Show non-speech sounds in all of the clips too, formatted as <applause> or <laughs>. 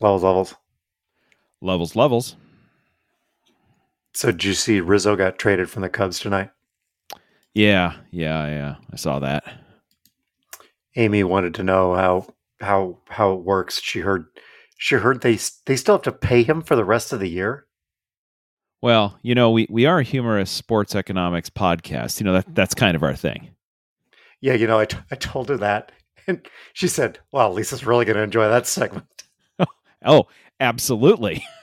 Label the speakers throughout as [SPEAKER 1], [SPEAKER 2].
[SPEAKER 1] Levels, levels.
[SPEAKER 2] Levels, levels.
[SPEAKER 1] So did you see Rizzo got traded from the Cubs tonight?
[SPEAKER 2] Yeah, yeah, yeah. I saw that.
[SPEAKER 1] Amy wanted to know how how how it works. She heard she heard they they still have to pay him for the rest of the year.
[SPEAKER 2] Well, you know, we, we are a humorous sports economics podcast. You know, that that's kind of our thing.
[SPEAKER 1] Yeah, you know, I, t- I told her that. And she said, Well, Lisa's really going to enjoy that segment.
[SPEAKER 2] Oh, absolutely. <laughs>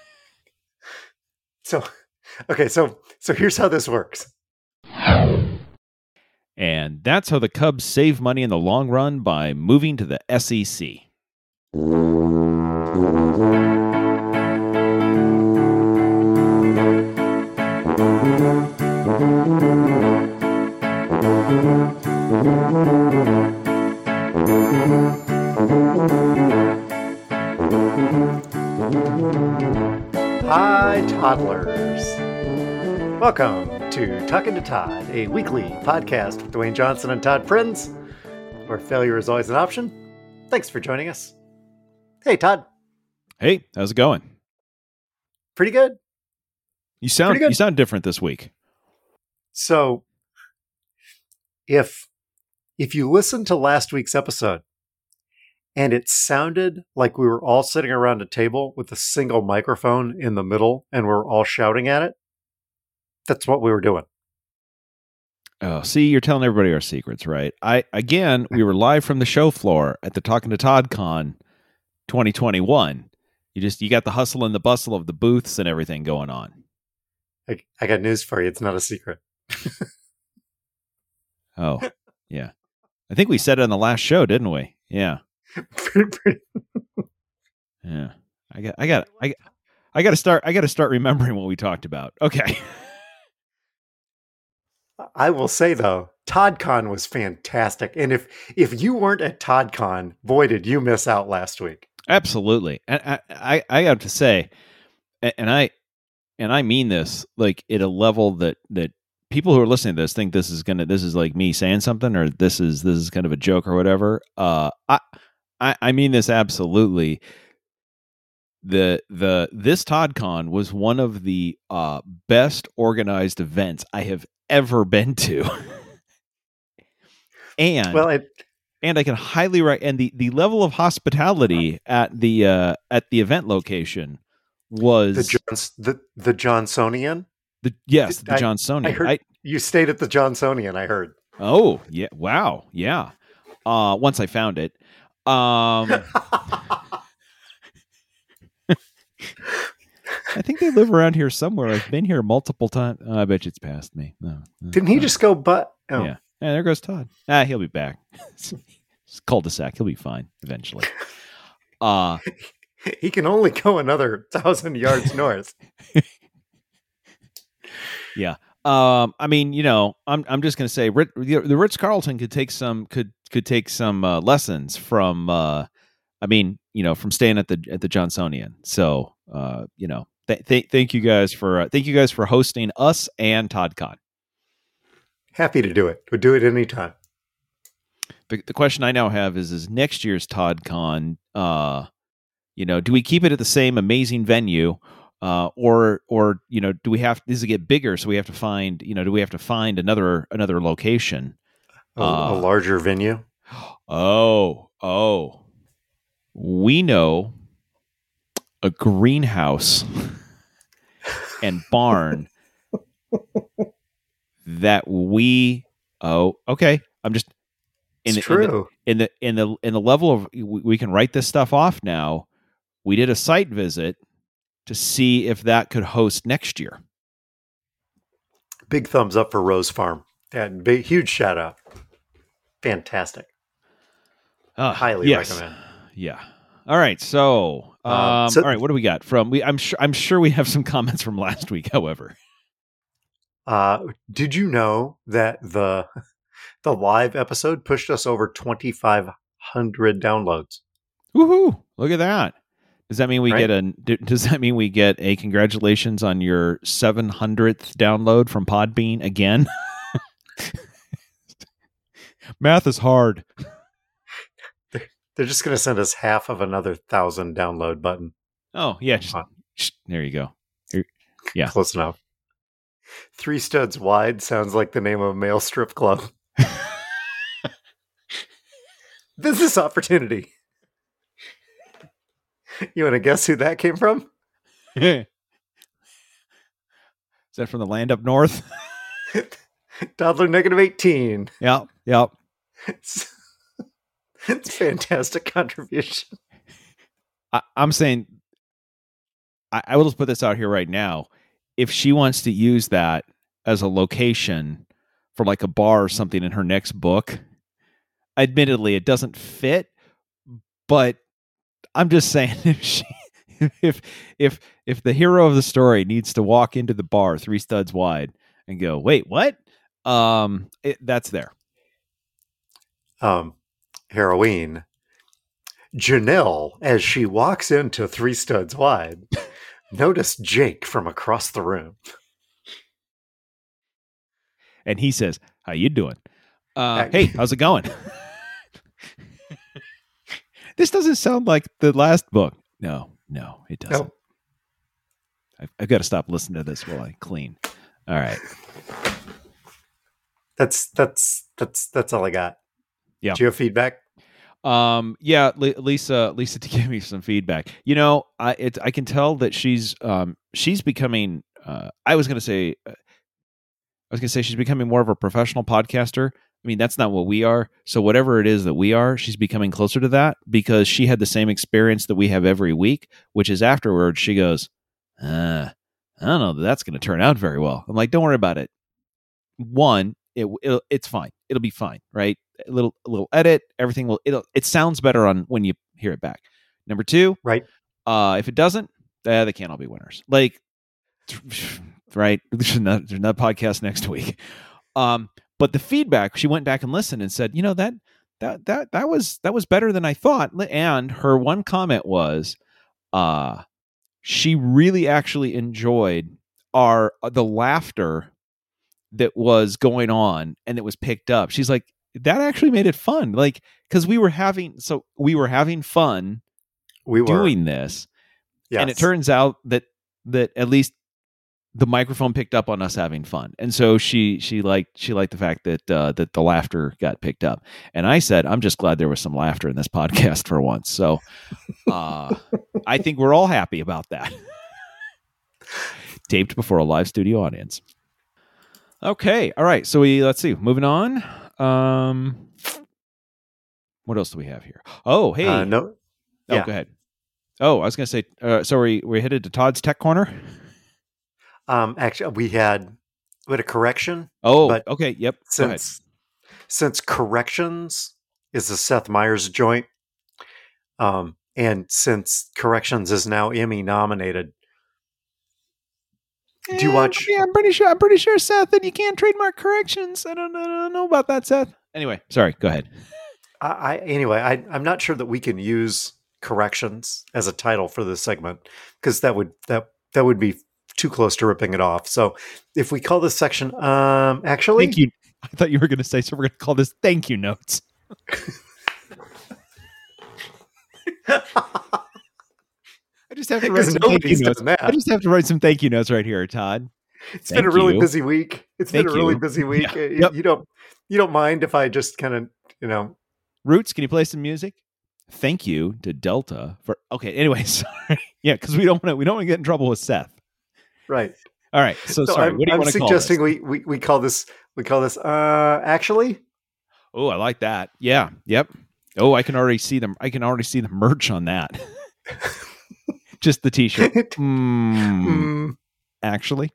[SPEAKER 1] So, okay, so so here's how this works.
[SPEAKER 2] And that's how the Cubs save money in the long run by moving to the SEC.
[SPEAKER 1] Toddlers. Welcome to Talking to Todd, a weekly podcast with Dwayne Johnson and Todd Friends, where failure is always an option. Thanks for joining us. Hey, Todd.
[SPEAKER 2] Hey, how's it going?
[SPEAKER 1] Pretty good.
[SPEAKER 2] You sound
[SPEAKER 1] Pretty good.
[SPEAKER 2] you sound different this week.
[SPEAKER 1] So, if if you listen to last week's episode and it sounded like we were all sitting around a table with a single microphone in the middle and we're all shouting at it, that's what we were doing.
[SPEAKER 2] Oh, see, you're telling everybody our secrets, right? I again, we were <laughs> live from the show floor at the Talking to Todd Con 2021. You just you got the hustle and the bustle of the booths and everything going on.
[SPEAKER 1] I, I got news for you. It's not a secret. <laughs>
[SPEAKER 2] Oh, <laughs> yeah. I think we said it on the last show, didn't we? Yeah. Yeah. I got I got I I got to start I got to start remembering what we talked about. Okay.
[SPEAKER 1] I will say though, ToddCon was fantastic. And if if you weren't at ToddCon, boy did you miss out last week.
[SPEAKER 2] Absolutely. And I, I, I have to say, and I, and I mean this like at a level that, that people who are listening to this think this is to, this is like me saying something or this is, this is kind of a joke or whatever. Uh, I, I, I mean this absolutely. The, the, this ToddCon was one of the, uh, best organized events I have ever been to. <laughs> and,
[SPEAKER 1] Well, it,
[SPEAKER 2] and I can highly rec- and the the level of hospitality at the uh at the event location was
[SPEAKER 1] the Johns the the Johnsonian.
[SPEAKER 2] the yes the
[SPEAKER 1] I-
[SPEAKER 2] Johnsonian.
[SPEAKER 1] I heard- You stayed at the Johnsonian, I heard.
[SPEAKER 2] oh yeah, wow, yeah. Uh, once I found it, um, <laughs> I think they live around here somewhere. I've been here multiple times. Oh, I bet you it's past me. No, no,
[SPEAKER 1] Didn't he
[SPEAKER 2] no.
[SPEAKER 1] just go but oh.
[SPEAKER 2] Yeah. Yeah, there goes Todd. Ah, he'll be back. <laughs> it's cul-de-sac. He'll be fine eventually. <laughs> Uh
[SPEAKER 1] He can only go another thousand yards north. Yeah.
[SPEAKER 2] Um, I mean, you know, I'm I'm just gonna say Rit, the the Ritz Carlton could take some could could take some uh, lessons from. Uh, I mean, you know, from staying at the at the Johnsonian. So, uh, you know, th- th- thank you guys for uh, thank you guys for hosting us and ToddCon.
[SPEAKER 1] Happy to do it. Would do it anytime.
[SPEAKER 2] The the question I now have is is next year's ToddCon. Uh, you know, do we keep it at the same amazing venue? Uh, or or you know do we have does it get bigger so we have to find you know do we have to find another another location
[SPEAKER 1] A,
[SPEAKER 2] Uh,
[SPEAKER 1] a larger venue.
[SPEAKER 2] Oh, oh. We know a greenhouse <laughs> and barn that we oh, okay. I'm just in
[SPEAKER 1] It's
[SPEAKER 2] the, in the
[SPEAKER 1] true.
[SPEAKER 2] in the in the in the level of we, we can write this stuff off now. We did a site visit to see if that could host next year.
[SPEAKER 1] Big thumbs up for Rose Farm. And big, huge shout out. Fantastic.
[SPEAKER 2] Uh,
[SPEAKER 1] Highly
[SPEAKER 2] yes.
[SPEAKER 1] recommend.
[SPEAKER 2] Yeah. All right. So, um,
[SPEAKER 1] Um, so-
[SPEAKER 2] all right. What do we got from? We I'm sure I'm sure we have some <laughs> comments from last week. However,
[SPEAKER 1] Uh, did you know that the the live episode pushed us over twenty five hundred downloads?
[SPEAKER 2] woohoo! Look at that. Does that mean we
[SPEAKER 1] Right?
[SPEAKER 2] get a? Does that mean we get a congratulations on your 700th download from Podbean again? <laughs> Math is hard. <laughs>
[SPEAKER 1] They're just going to send us half of another thousand download button.
[SPEAKER 2] Oh yeah, just, there you go. Yeah.
[SPEAKER 1] Close enough. Three studs wide sounds like the name of a male strip club. <laughs> Business opportunity. You want to guess who that came from? <laughs>
[SPEAKER 2] Is that from the land up north?
[SPEAKER 1] Toddler negative 18.
[SPEAKER 2] yep, yep.
[SPEAKER 1] It's, <laughs> it's fantastic contribution.
[SPEAKER 2] I, I'm saying, I, I will just put this out here right now. If she wants to use that as a location for like a bar or something in her next book, admittedly, it doesn't fit. But I'm just saying, <laughs> if she, if if if the hero of the story needs to walk into the bar three studs wide and go, wait, what? Um, it, that's there.
[SPEAKER 1] Um, heroine. Janelle, as she walks into Three Studs Wide, noticed Jake from across the room.
[SPEAKER 2] and he says, "How you doing? Uh,
[SPEAKER 1] Hey.
[SPEAKER 2] hey, how's it going?" <laughs> this doesn't sound like the last book. No, no, it doesn't.
[SPEAKER 1] Nope.
[SPEAKER 2] I've, I've got to stop listening to this while I clean. All right.
[SPEAKER 1] That's that's that's that's all I got.
[SPEAKER 2] Yeah.
[SPEAKER 1] Do you have feedback?
[SPEAKER 2] Um, yeah, Li- Lisa, Lisa, <laughs> to give me some feedback. You know, I it I can tell that she's um she's becoming. Uh, I was gonna say, uh, I was gonna say she's becoming more of a professional podcaster. I mean, that's not what we are. So whatever it is that we are, she's becoming closer to that because she had the same experience that we have every week, which is afterwards she goes, uh, I don't know that that's going to turn out very well. I'm like, don't worry about it. One, it it'll, it's fine. It'll be fine, right? Little little edit, everything will it'll it sounds better on when you hear it back. Number two,
[SPEAKER 1] Right.
[SPEAKER 2] Uh, if it doesn't, eh, they can't all be winners. Like, <laughs> right? <laughs> There's not there's not a podcast next week. Um, but the feedback, she went back and listened and said, you know that that that that was that was better than I thought. And her one comment was, uh, she really actually enjoyed our uh, the laughter that was going on and it was picked up. She's like, that actually made it fun. Like, because we were having so we were having fun
[SPEAKER 1] We were
[SPEAKER 2] doing this
[SPEAKER 1] yes.
[SPEAKER 2] and it turns out that that at least the microphone picked up on us having fun and so she she liked she liked the fact that uh that the laughter got picked up and i said i'm just glad there was some laughter in this <laughs> podcast for once so uh i think we're all happy about that <laughs> taped before a live studio audience okay all right so we let's see moving on um what else do we have here oh hey
[SPEAKER 1] Uh, no,
[SPEAKER 2] Oh,
[SPEAKER 1] Yeah.
[SPEAKER 2] go ahead. Oh, I was going to say. Uh, so we we headed to Todd's Tech Corner.
[SPEAKER 1] um, actually, we had we had a correction
[SPEAKER 2] Oh,
[SPEAKER 1] But
[SPEAKER 2] okay. Yep.
[SPEAKER 1] Since since corrections is a Seth Meyers joint, um, and since corrections is now Emmy nominated, do you watch-
[SPEAKER 2] Yeah, I'm pretty sure. I'm pretty sure, Seth, that you can't trademark corrections. I don't, I don't know about that, Seth. Anyway, sorry. Go ahead.
[SPEAKER 1] I, I anyway, I, I'm not sure that we can use corrections as a title for this segment because that would that that would be too close to ripping it off. So if we call this section, um, actually,
[SPEAKER 2] Thank you. I thought you were going to say so. We're going to call this "Thank You Notes." <laughs> I just have to <laughs> write some thank you notes. I just have to write some thank you notes right here, Todd.
[SPEAKER 1] It's been a really
[SPEAKER 2] you.
[SPEAKER 1] busy week. It's been a really
[SPEAKER 2] you.
[SPEAKER 1] busy week.
[SPEAKER 2] Yeah.
[SPEAKER 1] Uh,
[SPEAKER 2] Yep.
[SPEAKER 1] You don't you don't mind if I just kind of you know
[SPEAKER 2] Roots, can you play some music? Thank you to Delta for. Okay. Anyway, <laughs> sorry. Yeah, because we don't want to. We don't want to get in trouble with Seth.
[SPEAKER 1] right.
[SPEAKER 2] All right. So,
[SPEAKER 1] So
[SPEAKER 2] sorry.
[SPEAKER 1] I'm,
[SPEAKER 2] what do you
[SPEAKER 1] I'm
[SPEAKER 2] want to call
[SPEAKER 1] suggesting
[SPEAKER 2] this?
[SPEAKER 1] we, we we call this we call this uh actually
[SPEAKER 2] Oh, I like that. Yeah. Yep. Oh, I can already see them. I can already see the merch on that. <laughs> Just the T-shirt. <laughs> Mm,
[SPEAKER 1] Mm,
[SPEAKER 2] actually,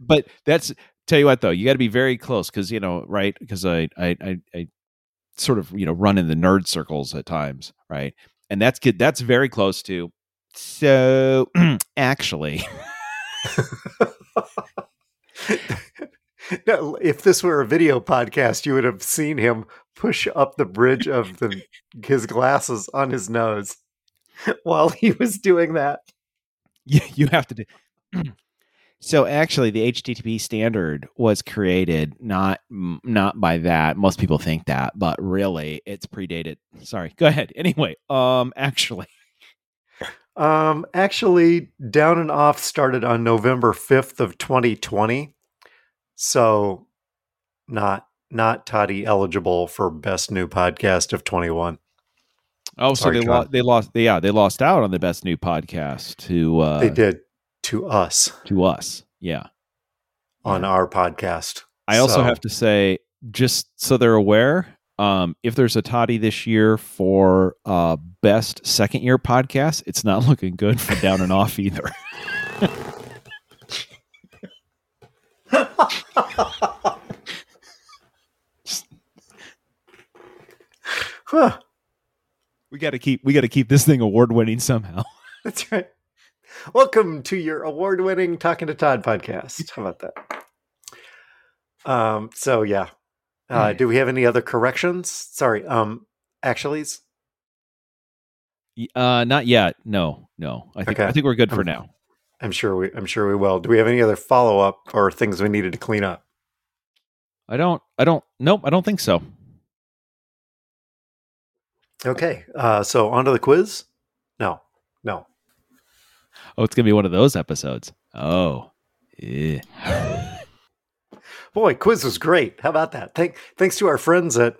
[SPEAKER 2] but that's tell you what though. You got to be very close because you know, right? Because I, I, I, I sort of you know run in the nerd circles at times, right? And that's good. That's very close to. So <clears throat> actually, <laughs>
[SPEAKER 1] no, if this were a video podcast, you would have seen him push up the bridge of the his glasses on his nose <laughs> while he was doing that.
[SPEAKER 2] Yeah, you have to do. <clears throat> So actually, the HTTP standard was created not not by that. Most people think that, but really, it's predated. Sorry, go ahead. Anyway, um, actually, <laughs>
[SPEAKER 1] Um, actually, Down and Off started on November 5th of 2020. So not not Toddy eligible for best new podcast of 21.
[SPEAKER 2] Oh, so they lost. They lost. They, Yeah, they lost out on the best new podcast to uh,
[SPEAKER 1] they did to us
[SPEAKER 2] to us. Yeah.
[SPEAKER 1] on our podcast.
[SPEAKER 2] I also have to say, just so they're aware, um, if there's a toddy this year for uh, best second year podcast, it's not <laughs> looking good for down and off either. <laughs>
[SPEAKER 1] Huh,
[SPEAKER 2] We got to keep. We got to keep this thing award winning somehow. <laughs>
[SPEAKER 1] that's right. Welcome to your award-winning Talking to Todd podcast. How about that? Um. So yeah. Uh, do we have any other corrections? Sorry. Um. Actuallys.
[SPEAKER 2] Uh, not yet. No, no. I think
[SPEAKER 1] Okay.
[SPEAKER 2] I think we're good for
[SPEAKER 1] Um,
[SPEAKER 2] now.
[SPEAKER 1] I'm sure we. I'm sure we will. Do we have any other follow-up or things we needed to clean up?
[SPEAKER 2] I don't. I don't. Nope. I don't think so.
[SPEAKER 1] Okay. Uh. So on to the quiz. No. No.
[SPEAKER 2] Oh, it's gonna be one of those episodes. Oh, yeah. <laughs>
[SPEAKER 1] Boy, quiz was great. How about that? Thank, thanks to our friends at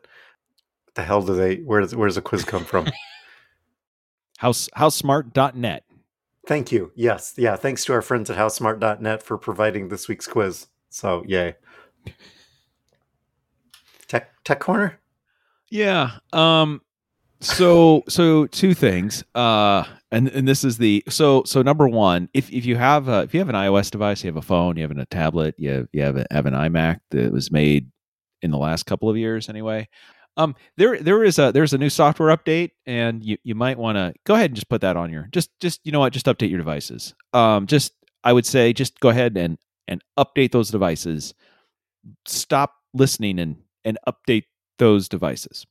[SPEAKER 1] the hell do they? Where does where does the quiz come from? <laughs>
[SPEAKER 2] House housesmart.net.
[SPEAKER 1] Thank you. Yes, yeah. Thanks to our friends at HowSmart.net for providing this week's quiz. So yay. Tech Tech Corner.
[SPEAKER 2] Yeah. Um so so two things. Uh and and this is the so so number one, if if you have a, if you have an iOS device, you have a phone, you have a tablet, you have, you have, a, have an iMac that was made in the last couple of years anyway. Um there there is a there's a new software update and you you might want to go ahead and just put that on your just just you know what just update your devices. Um just I would say just go ahead and and update those devices. Stop listening and and update those devices.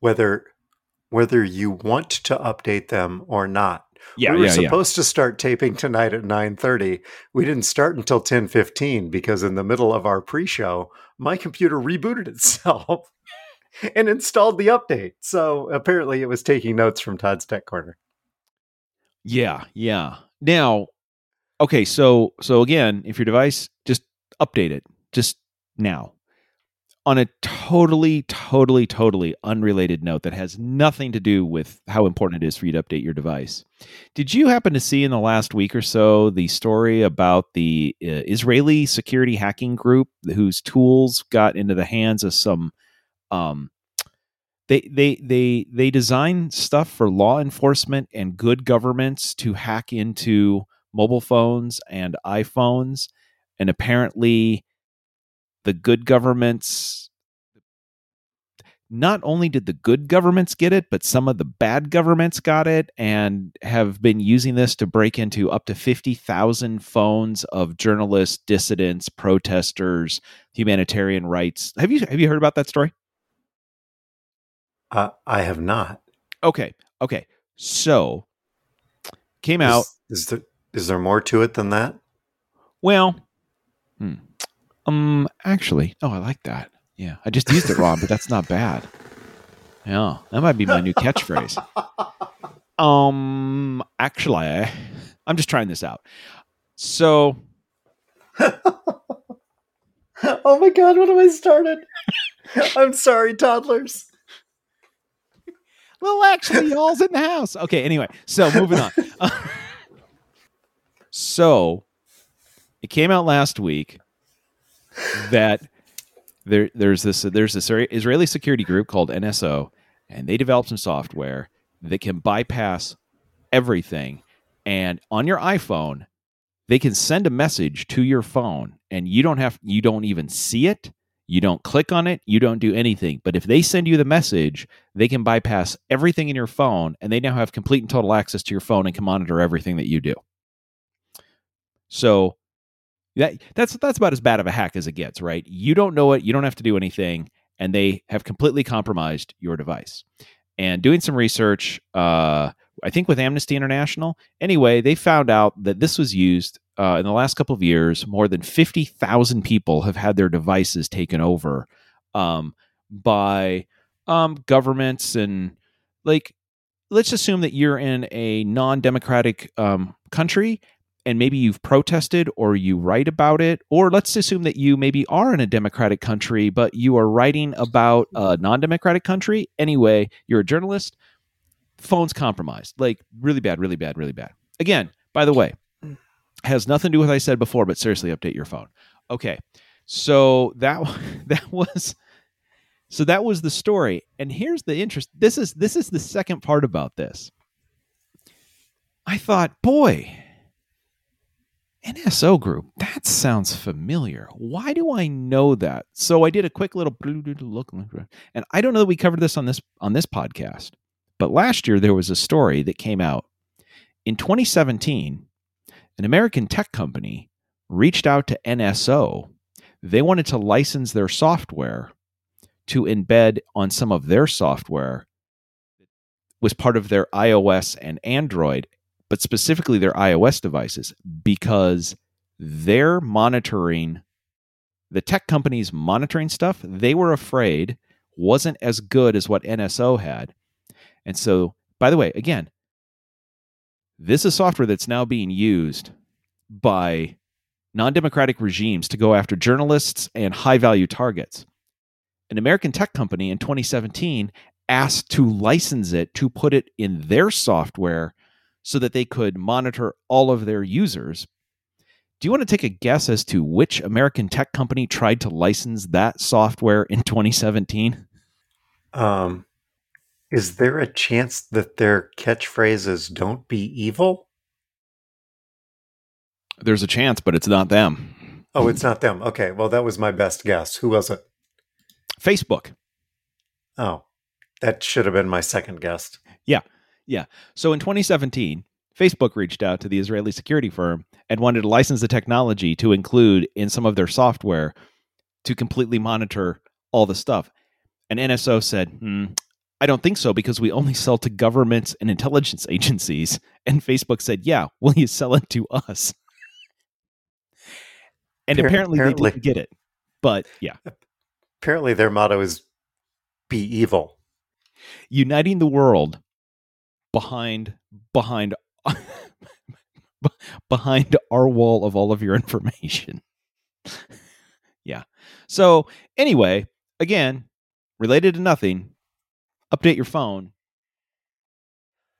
[SPEAKER 1] Whether whether you want to update them or not.
[SPEAKER 2] Yeah,
[SPEAKER 1] we were
[SPEAKER 2] yeah, yeah.
[SPEAKER 1] supposed to start taping tonight at 9:30. We didn't start until 10:15 because in the middle of our pre-show, my computer rebooted itself <laughs> and installed the update. So apparently it was taking notes from Todd's Tech Corner.
[SPEAKER 2] Yeah, yeah. Now, okay, so so again, if your device just update it just now. On a totally, totally, totally unrelated note that has nothing to do with how important it is for you to update your device. Did you happen to see in the last week or so the story about the uh, Israeli security hacking group whose tools got into the hands of some um, they they they they design stuff for law enforcement and good governments to hack into mobile phones and iPhones and apparently the good governments not only did the good governments get it but some of the bad governments got it and have been using this to break into up to 50,000 phones of journalists, dissidents, protesters, humanitarian rights. Have you have you heard about that story?
[SPEAKER 1] Uh, I have not.
[SPEAKER 2] Okay. Okay. So came out.
[SPEAKER 1] Is, is there is there more to it than that?
[SPEAKER 2] Well, hmm. Um, actually, oh, I like that. Yeah, I just used it wrong, but that's not bad. Yeah, that might be my new catchphrase. Um, actually, I'm just trying this out. So, <laughs>
[SPEAKER 1] oh my god, what have I started? <laughs> I'm sorry, toddlers.
[SPEAKER 2] well, actually, y'all's in the house. Okay. Anyway, so moving on. <laughs> so, it came out last week that there there's this there's this Israeli security group called NSO, and they developed some software that can bypass everything. And on your iPhone, they can send a message to your phone, and you don't have you don't even see it. You don't click on it. You don't do anything. But if they send you the message, they can bypass everything in your phone, and they now have complete and total access to your phone and can monitor everything that you do. So that that's that's about as bad of a hack as it gets, right? You don't know it, you don't have to do anything, and they have completely compromised your device. And doing some research, uh, I think with Amnesty International, anyway, they found out that this was used uh, in the last couple of years. More than fifty thousand people have had their devices taken over um, by um, governments and like let's assume that you're in a non-democratic um, country and maybe you've protested or you write about it or let's assume that you maybe are in a democratic country but you are writing about a non-democratic country. Anyway you're a journalist. Phone's compromised. Like really bad really bad really bad. Again by the way has nothing to do with what i said before but seriously update your phone. Okay so that <laughs> that was so that was the story. And here's the interest this is this is the second part about this. I thought boy NSO group. That sounds familiar. Why do I know that? So I did a quick little look, <laughs> and I don't know that we covered this on this on this podcast. But last year there was a story that came out in 2017. An American tech company reached out to NSO. They wanted to license their software to embed on some of their software was part of their iOS and Android but specifically their iOS devices, because they're monitoring the tech companies monitoring stuff, they were afraid wasn't as good as what NSO had. And so, by the way, again, this is software that's now being used by non democratic regimes to go after journalists and high value targets. An American tech company in 2017 asked to license it to put it in their software so that they could monitor all of their users. Do you want to take a guess as to which American tech company tried to license that software in 2017?
[SPEAKER 1] Um, is there a chance that their catchphrase is "Don't be evil"?
[SPEAKER 2] There's a chance, but it's not them.
[SPEAKER 1] Oh, it's not them. Okay, well, that was my best guess. Who was it?
[SPEAKER 2] Facebook.
[SPEAKER 1] Oh, that should have been my second guess.
[SPEAKER 2] Yeah. Yeah. So in 2017, Facebook reached out to the Israeli security firm and wanted to license the technology to include in some of their software to completely monitor all the stuff. And NSO said, hmm, I don't think so because we only sell to governments and intelligence <laughs> agencies. And Facebook said, Yeah, will you sell it to us? And apparently, apparently they didn't get it. But yeah.
[SPEAKER 1] Apparently their motto is be evil.
[SPEAKER 2] Uniting the world behind behind <laughs> behind our wall of all of your information. yeah. So anyway, again, related to nothing, update your phone.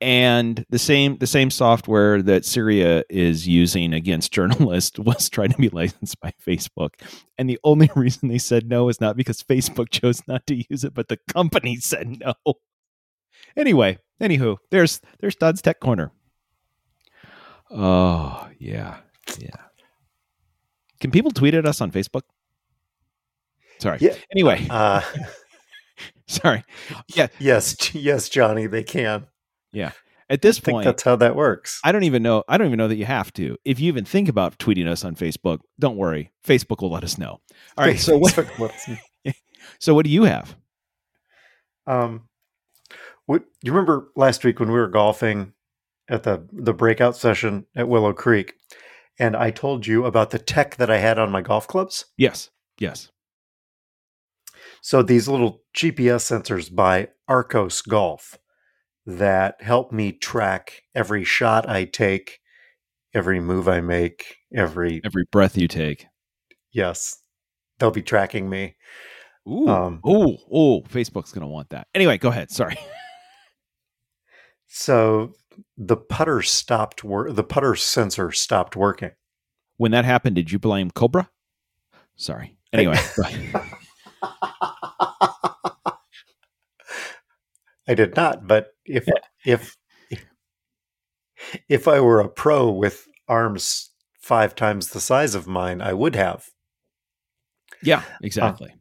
[SPEAKER 2] And the same the same software that Syria is using against <laughs> journalists was trying to be licensed by Facebook. And the only <laughs> reason they said no is not because Facebook chose not to use it, but the company said no. Anyway, anywho, there's there's Todd's Tech Corner. Oh yeah, yeah. Can people tweet at us on Facebook? Sorry.
[SPEAKER 1] Yeah.
[SPEAKER 2] Anyway.
[SPEAKER 1] Uh, <laughs>
[SPEAKER 2] sorry. Yeah.
[SPEAKER 1] Yes. Yes, Johnny. They can.
[SPEAKER 2] Yeah. At this point,
[SPEAKER 1] that's how that works.
[SPEAKER 2] I don't even know. I don't even know that you have to. If you even think about tweeting us on Facebook, don't worry. Facebook will let us know. All right. So what? <laughs> so what do you have?
[SPEAKER 1] Um, what you remember last week when we were golfing at the the breakout session at Willow Creek, and I told you about the tech that I had on my golf clubs?
[SPEAKER 2] Yes. Yes.
[SPEAKER 1] So these little GPS sensors by Arccos Golf that help me track every shot I take, every move I make, every
[SPEAKER 2] every breath you take.
[SPEAKER 1] Yes. They'll be tracking me.
[SPEAKER 2] Ooh. Um, oh, oh, Facebook's going to want that. Anyway, go ahead. Sorry. <laughs>
[SPEAKER 1] So the putter stopped work. The putter sensor stopped working.
[SPEAKER 2] When that happened, did you blame Cobra? Sorry. Anyway. <laughs>
[SPEAKER 1] I did not, but if if if I were a pro with arms five times the size of mine, I would have.
[SPEAKER 2] Yeah, exactly.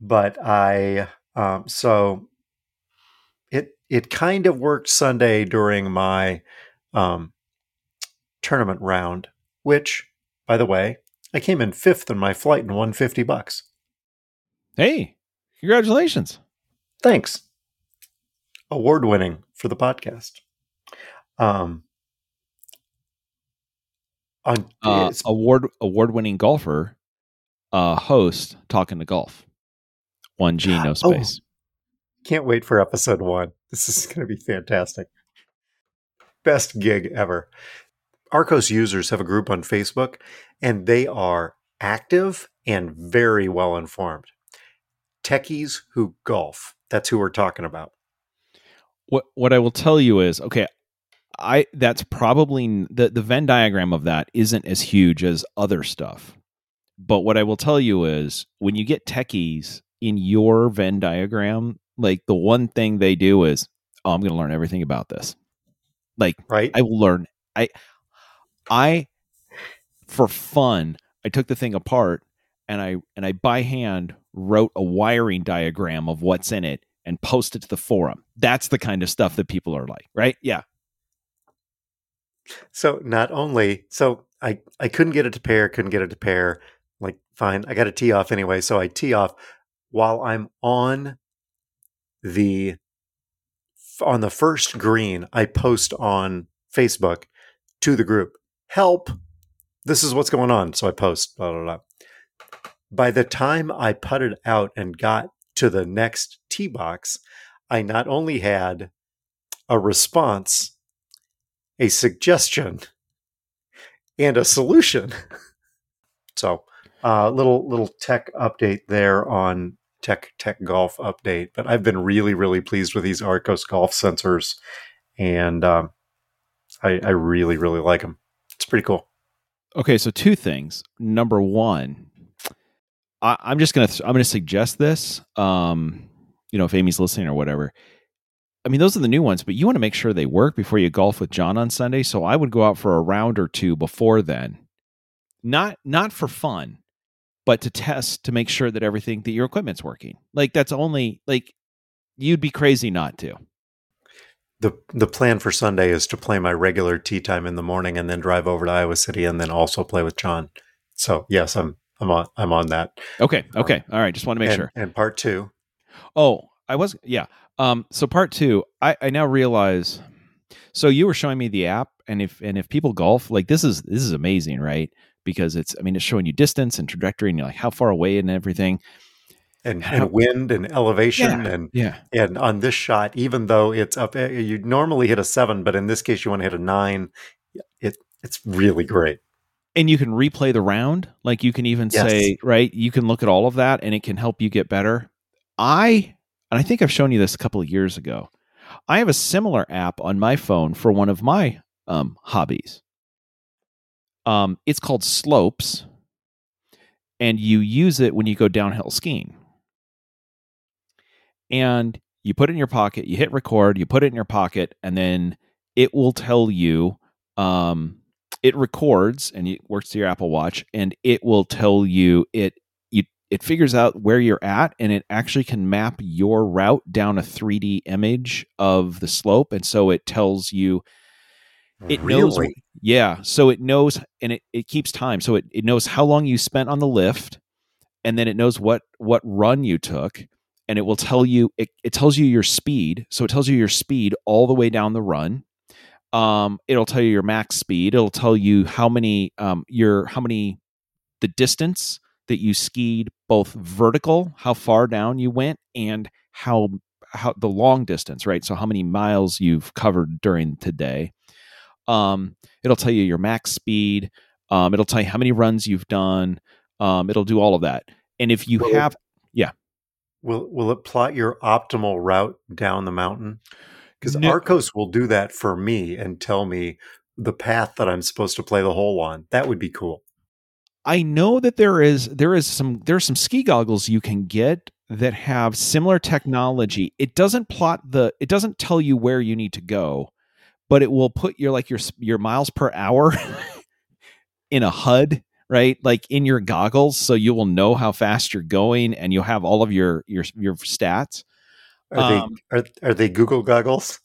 [SPEAKER 1] but I um, so it kind of worked Sunday during my um, tournament round, which, by the way, I came in fifth in my flight and won 50 bucks.
[SPEAKER 2] Hey, congratulations.
[SPEAKER 1] Thanks. Award winning for the podcast. Um,
[SPEAKER 2] on, uh, award award winning golfer, uh, host talking to golf. One G, no oh, space.
[SPEAKER 1] Oh, can't wait for episode one. This is going to be fantastic. Best gig ever. Arccos users have a group on Facebook, and they are active and very well informed. Techies who golf. That's who we're talking about.
[SPEAKER 2] What what I will tell you is okay. I that's probably the the Venn diagram of that isn't as huge as other stuff. But what I will tell you is when you get techies in your Venn diagram, like the one thing they do is, oh, I'm going to learn everything about this. Like,
[SPEAKER 1] right?
[SPEAKER 2] I will learn. I, I, for fun, I took the thing apart and I and I by hand wrote a wiring diagram of what's in it and posted to the forum. That's the kind of stuff that people are like, right? Yeah.
[SPEAKER 1] So not only so I I couldn't get it to pair, couldn't get it to pair. Like fine, I got to tee off anyway, so I tee off while I'm on the on the first green, I post on Facebook to the group, help, this is what's going on. So I post, blah, blah, blah. By the time I putted out and got to the next tee box, I not only had a response, a suggestion, and a solution. <laughs> so, uh, little little tech update there on tech tech golf update. But I've been really really pleased with these Arccos golf sensors, and um, I, I really really like them. It's pretty cool.
[SPEAKER 2] Okay, so two things. Number one, I, am just gonna I'm gonna suggest this. Um, you know, if Amy's listening or whatever. I mean, those are the new ones, but you want to make sure they work before you golf with John on Sunday. So I would go out for a round or two before then, not not for fun, but to test to make sure that everything that your equipment's working. Like that's only like you'd be crazy not to
[SPEAKER 1] the the plan for Sunday is to play my regular tee time in the morning and then drive over to Iowa City and then also play with John. So yes, I'm I'm on I'm on that.
[SPEAKER 2] Okay. Um, okay. Um, All right. Just want to make
[SPEAKER 1] and,
[SPEAKER 2] sure.
[SPEAKER 1] And part two.
[SPEAKER 2] Oh, I was yeah. Um. So part two, I I now realize. So you were showing me the app, and if and if people golf, like this is this is amazing, right? Because it's I mean it's showing you distance and trajectory and you're like how far away and everything.
[SPEAKER 1] And, and wind and elevation
[SPEAKER 2] yeah,
[SPEAKER 1] and
[SPEAKER 2] yeah.
[SPEAKER 1] and on this shot even though it's up eh, you normally hit a seven but in this case you want to hit a nine. It it's really great.
[SPEAKER 2] And you can replay the round? Like you can even yes. say right you can look at all of that and it can help you get better. I and i think i've shown you this a couple of years ago i have a similar app on my phone for one of my um, hobbies. Um, it's called slopes and you use it when you go downhill skiing. And you put it in your pocket, you hit record, you put it in your pocket, and then it will tell you um, it records and it works to your Apple Watch, and it will tell you it it figures out where you're at, and it actually can map your route down a 3D image of the slope, and so it tells you it
[SPEAKER 1] really?
[SPEAKER 2] knows yeah so it knows and it, it keeps time so it, it knows how long you spent on the lift and then it knows what what run you took and it will tell you it, it tells you your speed so it tells you your speed all the way down the run um, it'll tell you your max speed it'll tell you how many um, your how many the distance that you skied both vertical how far down you went and how how the long distance right so how many miles you've covered during today um, it'll tell you your max speed um, it'll tell you how many runs you've done um, it'll do all of that and if you have yeah
[SPEAKER 1] Will will it plot your optimal route down the mountain? Because
[SPEAKER 2] No.
[SPEAKER 1] Arccos will do that for me and tell me the path that I'm supposed to play the hole on. That would be cool.
[SPEAKER 2] I know that there is there is some there are some ski goggles you can get that have similar technology. It doesn't plot the it doesn't tell you where you need to go, but it will put your like your your miles per hour <laughs> in a HUD, right? Like in your goggles so you will know how fast you're going and you'll have all of your your your stats.
[SPEAKER 1] Are
[SPEAKER 2] Um,
[SPEAKER 1] they are, are they Google goggles?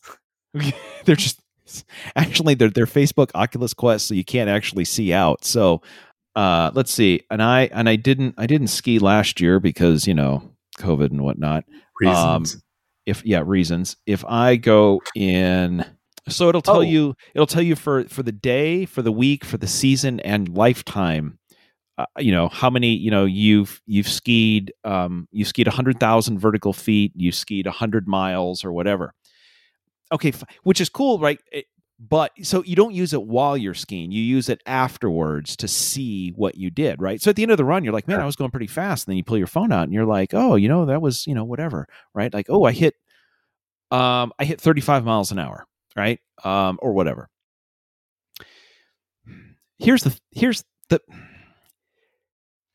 [SPEAKER 1] <laughs>
[SPEAKER 2] they're just <laughs> actually they're they're Facebook Oculus Quest, so you can't actually see out. So uh let's see. And I and I didn't I didn't ski last year because, you know, COVID and whatnot.
[SPEAKER 1] Reasons.
[SPEAKER 2] If yeah, reasons. If I go in so it'll tell
[SPEAKER 1] Oh.
[SPEAKER 2] you it'll tell you for for the day, for the week, for the season and lifetime. Uh, you know how many you know you've you've skied um you've skied 100,000 vertical feet, you skied 100 miles or whatever okay, f- which is cool, right? It- but so you don't use it while you're skiing. You use it afterwards to see what you did, right? So at the end of the run, you're like, man, I was going pretty fast. And then you pull your phone out and you're like, oh, you know, that was, you know, whatever, right? Like, oh, I hit, um, I hit 35 miles an hour, right? Um, or whatever. Here's the, here's the,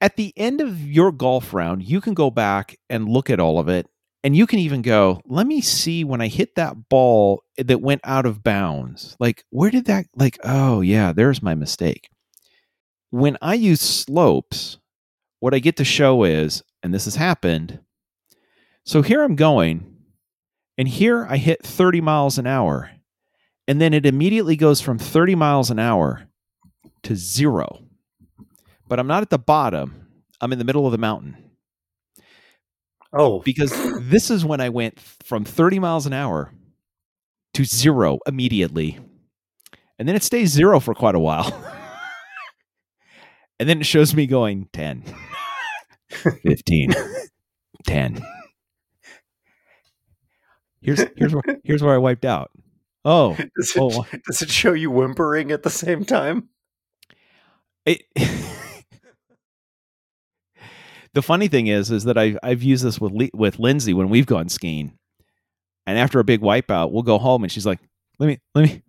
[SPEAKER 2] at the end of your golf round, you can go back and look at all of it and you can even go let me see when i hit that ball that went out of bounds. Like where did that like oh yeah there's my mistake. When i use slopes what i get to show is and this has happened so here i'm going and here i hit 30 miles an hour and then it immediately goes from 30 miles an hour to zero. But i'm not at the bottom i'm in the middle of the mountain
[SPEAKER 1] Oh,
[SPEAKER 2] because this is when I went from 30 miles an hour to zero immediately. And then it stays zero for quite a while. <laughs> and then it shows me going 10, 15, 10. Here's here's where here's where I wiped out. Oh, <laughs>
[SPEAKER 1] does it,
[SPEAKER 2] oh.
[SPEAKER 1] does it show you whimpering at the same time?
[SPEAKER 2] it <laughs> the funny thing is, is that I've I've used this with Le- with Lindsay when we've gone skiing, and after a big wipeout, we'll go home and she's like, "Let me let me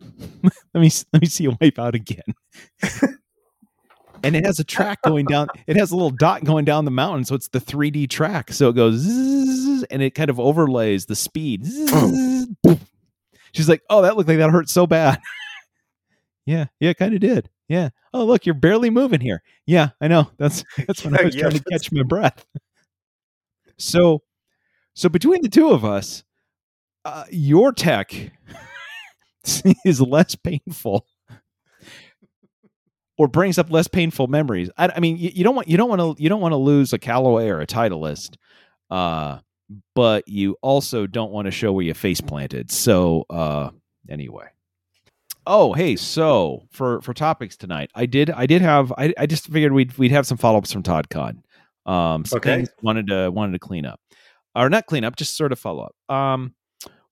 [SPEAKER 2] <laughs> let me let me see you wipe out again." <laughs> and it has a track going down. It has a little dot going down the mountain, so it's the 3D track. So it goes and it kind of overlays the speed. She's like, "Oh, that looked like that hurt so bad." <laughs> yeah, yeah, it kind of did. Yeah. Oh, look, you're barely moving here. Yeah, I know. That's <laughs> that's when I was
[SPEAKER 1] Yeah,
[SPEAKER 2] trying to catch my breath. So, so between the two of us, uh, your tech <laughs> is less painful, or brings up less painful memories. I, I mean, you, you don't want you don't want to you don't want to lose a Callaway or a Titleist, uh, but you also don't want to show where you face planted. So, uh, anyway. Oh, hey, so for for topics tonight, I did I did have I, I just figured we'd we'd have some follow ups from Todd Con. Um, some
[SPEAKER 1] Okay.
[SPEAKER 2] wanted to wanted to clean up, or not clean up, just sort of follow up. Um,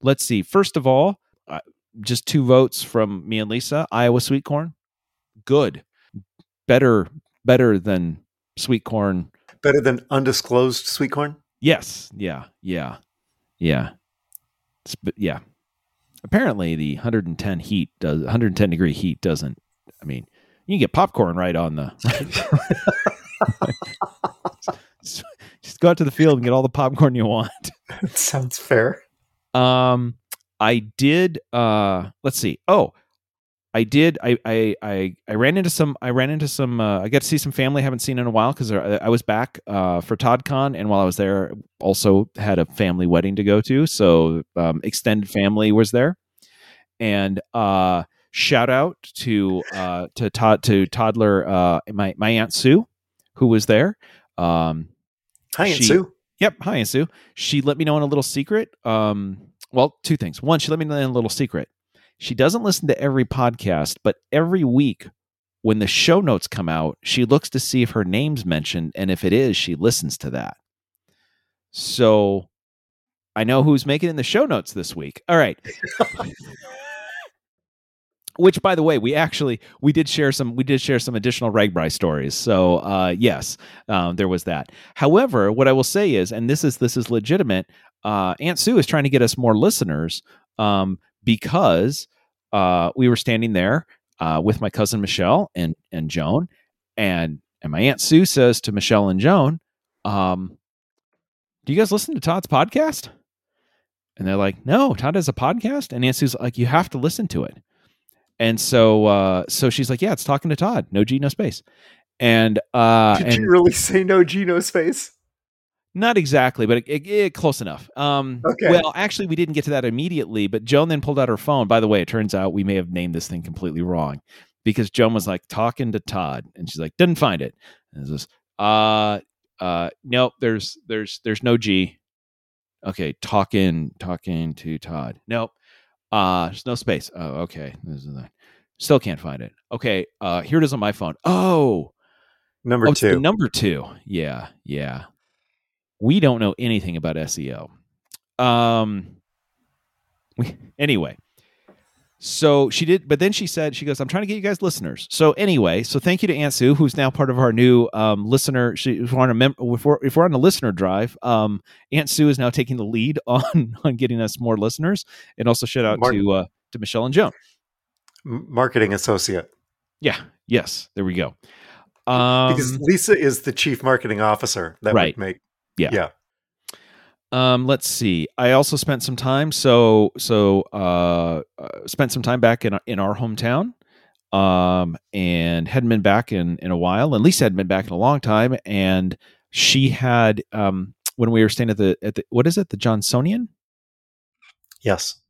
[SPEAKER 2] let's see. First of all, uh, just two votes from me and Lisa. Iowa sweet corn, good, better better than sweet corn.
[SPEAKER 1] Better than undisclosed sweet corn?
[SPEAKER 2] Yes, yeah, yeah, yeah, Sp- yeah. Apparently, the 110 heat does 110 degree heat doesn't. I mean, you can get popcorn right on the. <laughs> just go out to the field and get all the popcorn you want.
[SPEAKER 1] That <laughs> sounds fair.
[SPEAKER 2] Um, I did. Uh, let's see. Oh, I did. I I I, I ran into some. I ran into some. Uh, I got to see some family I haven't seen in a while because I, I was back uh, for ToddCon, and while I was there, also had a family wedding to go to. So um, extended family was there, and uh, shout out to uh, to Todd to toddler uh, my my aunt Sue, who was there. Um,
[SPEAKER 1] Hi, Aunt
[SPEAKER 2] She-
[SPEAKER 1] Sue.
[SPEAKER 2] Yep. Hi, Aunt Sue. She let me know in a little secret. Um, well, two things. One, she let me know in a little secret. She doesn't listen to every podcast, but every week when the show notes come out, she looks to see if her name's mentioned, and if it is, she listens to that. So I know who's making in the show notes this week. All right. <laughs> Which, by the way, we actually we did share some we did share some additional RAGBRAI stories. So uh, yes, um, there was that. However, what I will say is, and this is this is legitimate. Uh, Aunt Sue is trying to get us more listeners um, because uh, we were standing there uh, with my cousin Michelle and and Joan, and and my Aunt Sue says to Michelle and Joan, um, "Do you guys listen to Todd's podcast?" And they're like, "No, Todd has a podcast." And Aunt Sue's like, "You have to listen to it." And so uh, so she's like, "Yeah, it's talking to Todd. No G, no space." And uh,
[SPEAKER 1] Did
[SPEAKER 2] and
[SPEAKER 1] you really say no G, no face?
[SPEAKER 2] Not exactly, but it, it, close enough. Um,
[SPEAKER 1] Okay.
[SPEAKER 2] Well, actually, we didn't get to that immediately, but Joan then pulled out her phone. By the way, it turns out we may have named this thing completely wrong because Joan was like talking to Todd, and she's like, didn't find it. And it's just, uh, uh, nope. There's, there's, there's no G. Okay, talking, talking to Todd. Nope. Uh, there's no space. Oh, okay. This is the- Still can't find it. Okay. Uh, here it is on my phone. Oh,
[SPEAKER 1] Number
[SPEAKER 2] oh,
[SPEAKER 1] two.
[SPEAKER 2] number two. Yeah, yeah. We don't know anything about SEO. Um. We, anyway, So she did, but then she said, she goes, I'm trying to get you guys listeners. So anyway, so thank you to Aunt Sue, who's now part of our new um, listener. She, if we're on a mem- if we're, if we're on the listener drive, um, Aunt Sue is now taking the lead <laughs> on on getting us more listeners. And also shout out
[SPEAKER 1] Mark-
[SPEAKER 2] to uh, to Michelle and Joan.
[SPEAKER 1] Marketing associate.
[SPEAKER 2] Yeah. Yes. There we go. Um,
[SPEAKER 1] because Lisa is the chief marketing officer. That
[SPEAKER 2] Right.
[SPEAKER 1] would make
[SPEAKER 2] Yeah.
[SPEAKER 1] yeah.
[SPEAKER 2] Um, let's see. I also spent some time. So so uh, uh spent some time back in in our hometown. Um, and hadn't been back in in a while. And Lisa hadn't been back in a long time. And she had um when we were staying at the at the what is it the Johnsonian?
[SPEAKER 1] Yes.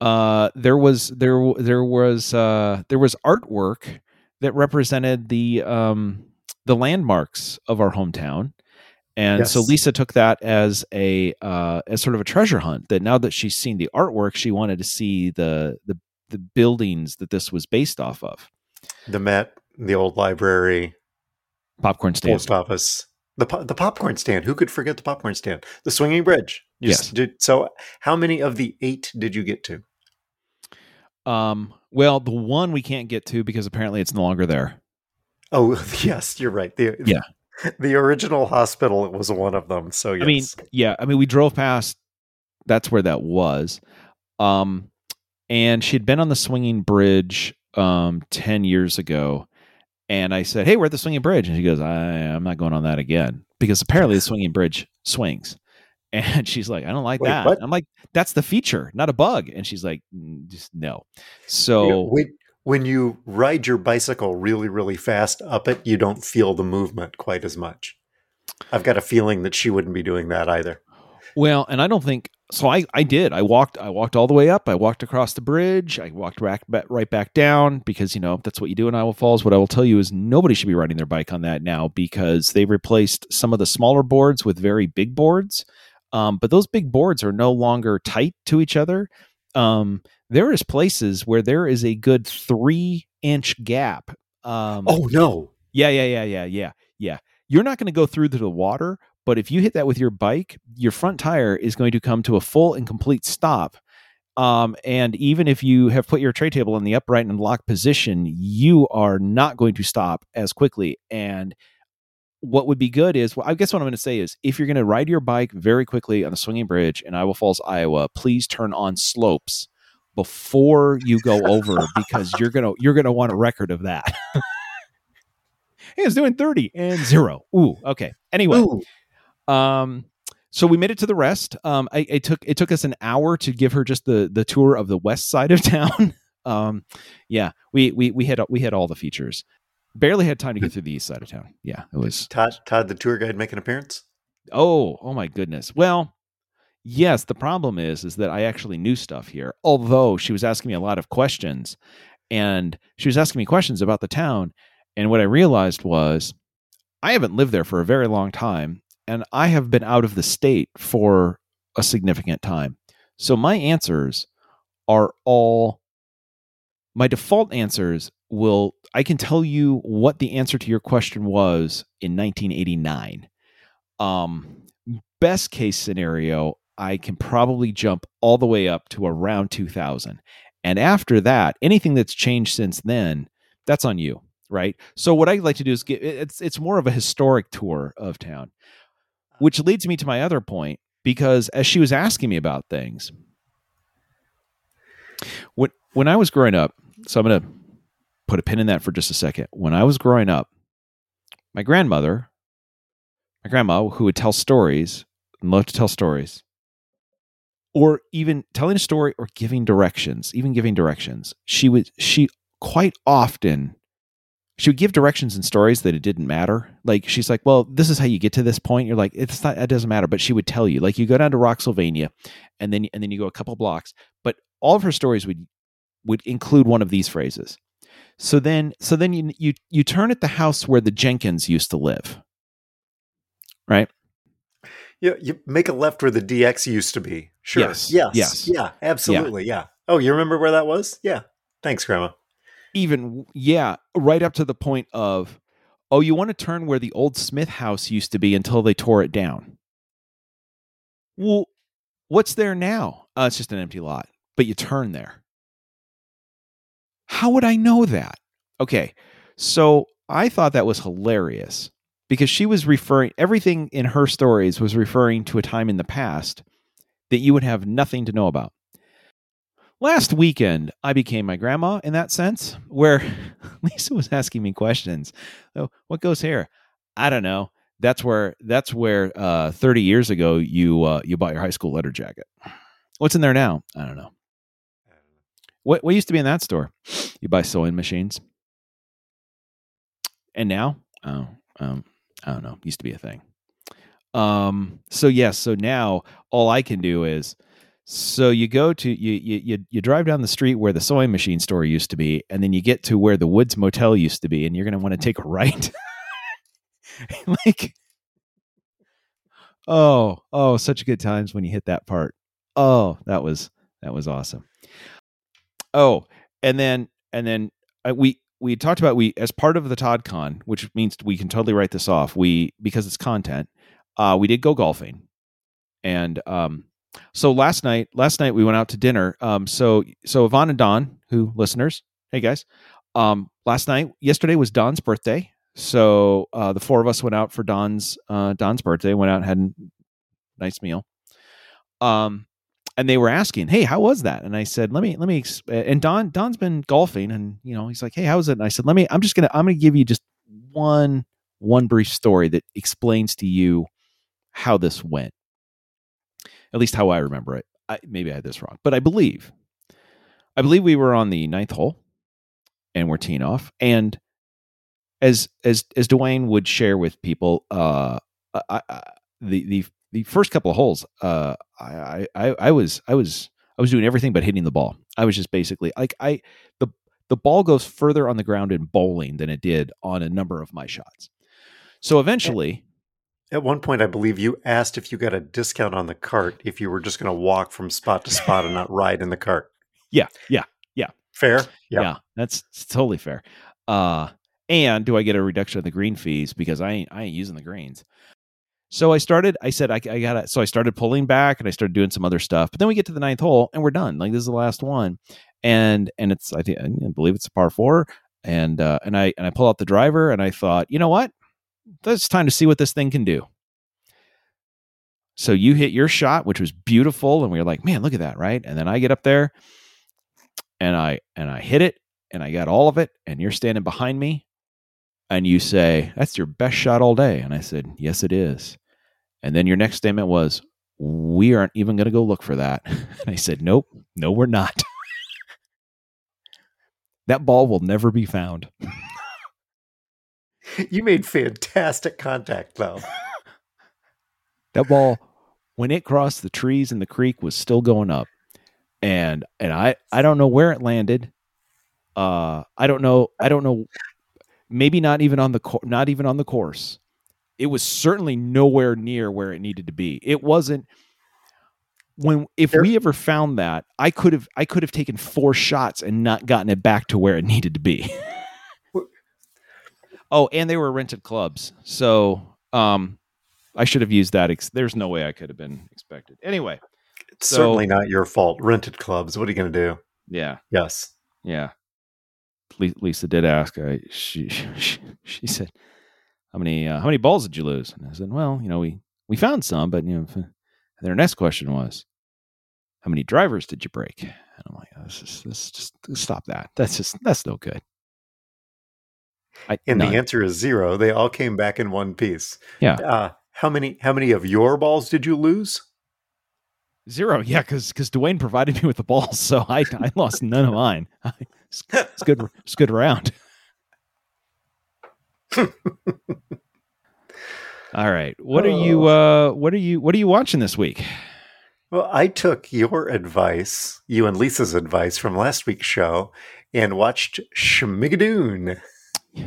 [SPEAKER 2] Uh, there was there there was uh there was artwork that represented the um the landmarks of our hometown. And so Lisa took that as a uh, as sort of a treasure hunt. That now that she's seen the artwork, she wanted to see the the the buildings that this was based off of.
[SPEAKER 1] The Met, the old library,
[SPEAKER 2] Popcorn stand.
[SPEAKER 1] post office, the po- the popcorn stand. Who could forget the popcorn stand? The swinging bridge. You
[SPEAKER 2] Yes.
[SPEAKER 1] Did, so, how many of the eight did you get to?
[SPEAKER 2] Um, well, the one we can't get to because apparently it's no longer there.
[SPEAKER 1] Oh, <laughs> yes, you're right. The,
[SPEAKER 2] Yeah. <laughs>
[SPEAKER 1] The original hospital was one of them. So, yes.
[SPEAKER 2] I mean, yeah, I mean, we drove past. That's where that was. Um, and she'd been on the swinging bridge um 10 years ago. And I said, Hey, we're at the swinging bridge. And she goes, I, I'm not going on that again because apparently the <laughs> swinging bridge swings. <laughs> And she's like, I don't like
[SPEAKER 1] Wait,
[SPEAKER 2] that.
[SPEAKER 1] what?
[SPEAKER 2] I'm like, that's the feature, not a bug. And she's like, "Mm, just no.
[SPEAKER 1] Yeah,
[SPEAKER 2] So
[SPEAKER 1] when, you ride your bicycle really, really fast up it, you don't feel the movement quite as much. I've got a feeling that she wouldn't be doing that either.
[SPEAKER 2] Well, and I don't think so. I, I did. I walked. I walked all the way up. I walked across the bridge. I walked back, right back down because you know that's what you do in Iowa Falls. What I will tell you is nobody should be riding their bike on that now because they've replaced some of the smaller boards with very big boards. Um, but those big boards are no longer tight to each other. Um, there is places where there is a good three inch gap. Um,
[SPEAKER 1] Oh, no.
[SPEAKER 2] yeah, yeah, yeah, yeah, yeah, yeah. You're not going to go through to the water, but if you hit that with your bike, your front tire is going to come to a full and complete stop. Um, and even if you have put your tray table in the upright and locked position, you are not going to stop as quickly. And what would be good is, well, I guess what I'm going to say is, if you're going to ride your bike very quickly on the swinging bridge in Iowa Falls, Iowa, please turn on slopes before you go over because you're gonna you're gonna want a record of that. <laughs> hey, it's doing 30 and zero. Ooh, okay. Anyway,
[SPEAKER 1] Ooh.
[SPEAKER 2] um, so we made it to the rest. Um, I, it took it took us an hour to give her just the the tour of the west side of <laughs> town. um, yeah, we we we had we had all the features. Barely had time to get through the east side of town. Yeah, it was.
[SPEAKER 1] Todd, Todd, the tour guide, make an appearance?
[SPEAKER 2] Oh, oh my goodness. Well, yes, the problem is is that I actually knew stuff here. Although she was asking me a lot of questions and she was asking me questions about the town and what I realized was I haven't lived there for a very long time and I have been out of the state for a significant time. So my answers are all my default answers will I can tell you what the answer to your question was in 1989 um best case scenario i can probably jump all the way up to around 2000 and after that anything that's changed since then that's on you right? So what I'd like to do is get it's it's more of a historic tour of town which leads me to my other point because as she was asking me about things when when i was growing up so i'm going to put a pin in that for just a second. When i was growing up my grandmother my grandma who would tell stories and loved to tell stories or even telling a story or giving directions even giving directions she would she quite often she would give directions and stories that it didn't matter. Like she's like well this is how you get to this point. You're like it's not it doesn't matter. But she would tell you like you go down to rocksylvania and then and then you go a couple blocks but all of her stories would would include one of these phrases so then so then you you you turn at the house where the jenkins used to live right
[SPEAKER 1] Yeah, you make a left where the DX used to be. Sure.
[SPEAKER 2] Yes,
[SPEAKER 1] Yes.
[SPEAKER 2] yes.
[SPEAKER 1] Yeah. Absolutely. Yeah. Oh, you remember where that was? Yeah. Thanks, Grandma.
[SPEAKER 2] even yeah right up to the point of oh you want to turn where the old smith house used to be until they tore it down well what's there now uh, it's just an empty lot but you turn there how would I know that? Okay. So I thought that was hilarious because she was referring, everything in her stories was referring to a time in the past that you would have nothing to know about. Last weekend, I became my grandma in that sense, where <laughs> Lisa was asking me questions. Oh, what goes here? I don't know. That's where that's where uh, 30 years ago you uh, you bought your high school letter jacket. What's in there now? I don't know. What what used to be in that store? You buy sewing machines. And now, oh, um, I don't know. Used to be a thing. Um. So yes. So now all I can do is. So you go to you, you you drive down the street where the sewing machine store used to be, and then you get to where the Woods Motel used to be, and you're going to want to take a right. <laughs> like, oh, oh, such good times when you hit that part. Oh, that was that was awesome. Oh, and then and then uh, we we talked about we as part of the ToddCon, which means we can totally write this off. We because it's content. Uh, we did go golfing, and um, so last night last night we went out to dinner. Um, so so Yvonne and Don, who listeners, hey guys, um, last night yesterday was Don's birthday, so uh, the four of us went out for Don's uh, Don's birthday. Went out and had a nice meal. Um, and they were asking, "Hey, how was that?" And I said, "Let me let me." And Don Don's been golfing, and you know, he's like, "Hey, how was it?" And I said, "Let me. I'm just gonna I'm gonna give you just one one brief story that explains to you how this went. At least how I remember it. I, maybe I had this wrong, but I believe I believe we were on the ninth hole, and we're teeing off, and as as as Dwayne would share with people, uh, I, I, the the the first couple of holes, uh, I, I I was I was I was doing everything but hitting the ball. I was just basically like I the the ball goes further on the ground in bowling than it did on a number of my shots. So eventually,
[SPEAKER 1] at one point, I believe you asked if you got a discount on the cart if you were just going to walk from spot to spot and not ride in the cart. <laughs>
[SPEAKER 2] Yeah, yeah, yeah.
[SPEAKER 1] Fair.
[SPEAKER 2] Yeah, yeah that's totally fair. Uh, and do I get a reduction of the green fees because I ain't, I ain't using the greens? So I started, I said, I, I got it. So I started pulling back and I started doing some other stuff. But then we get to the ninth hole and we're done. Like this is the last one. And, and it's, I, think, I believe it's a par four. And, uh, and I, and I pull out the driver and I thought, you know what? It's time to see what this thing can do. So you hit your shot, which was beautiful. And we were like, man, look at that. Right. And then I get up there and I, and I hit it and I got all of it. And you're standing behind me and you say, That's your best shot all day. And I said, Yes, it is. And then your next statement was, We aren't even going to go look for that. <laughs> And I said, Nope, no, we're not. <laughs> that ball will never be found.
[SPEAKER 1] you made fantastic contact, though. <laughs>
[SPEAKER 2] that ball, when it crossed the trees in the creek, was still going up. And and I I don't know where it landed. Uh, I don't know. I don't know maybe not even on the co- not even on the course. It was certainly nowhere near where it needed to be. It wasn't when if there, we ever found that, I could have I could have taken four shots and not gotten it back to where it <laughs> needed to be. oh, and they were rented clubs. So, um I should have used that. Ex- There's no way I could have been expected. Anyway,
[SPEAKER 1] it's so, certainly not your fault. Rented clubs. What are you going to do?
[SPEAKER 2] Yeah.
[SPEAKER 1] Yes.
[SPEAKER 2] Yeah. Lisa did ask. I, she, <laughs> she she said, "How many uh, how many balls did you lose?" And I said, "Well, you know, we we found some, but you know." And then her next question was, "How many drivers did you break?" And I'm like, "Let's just, let's just stop that. That's just that's no good."
[SPEAKER 1] I, and none. the answer is zero. They all came back in one piece.
[SPEAKER 2] Yeah.
[SPEAKER 1] Uh, how many how many of your balls did you lose?
[SPEAKER 2] Zero. Yeah, because because Dwayne provided me with the balls, so I I lost none of mine. <laughs> It's, it's good. It's good round. <laughs> All right. What are you oh. uh what are you what are you watching this week?
[SPEAKER 1] Well, I took your advice, you and Lisa's advice from last week's show and watched Schmigadoon. <laughs>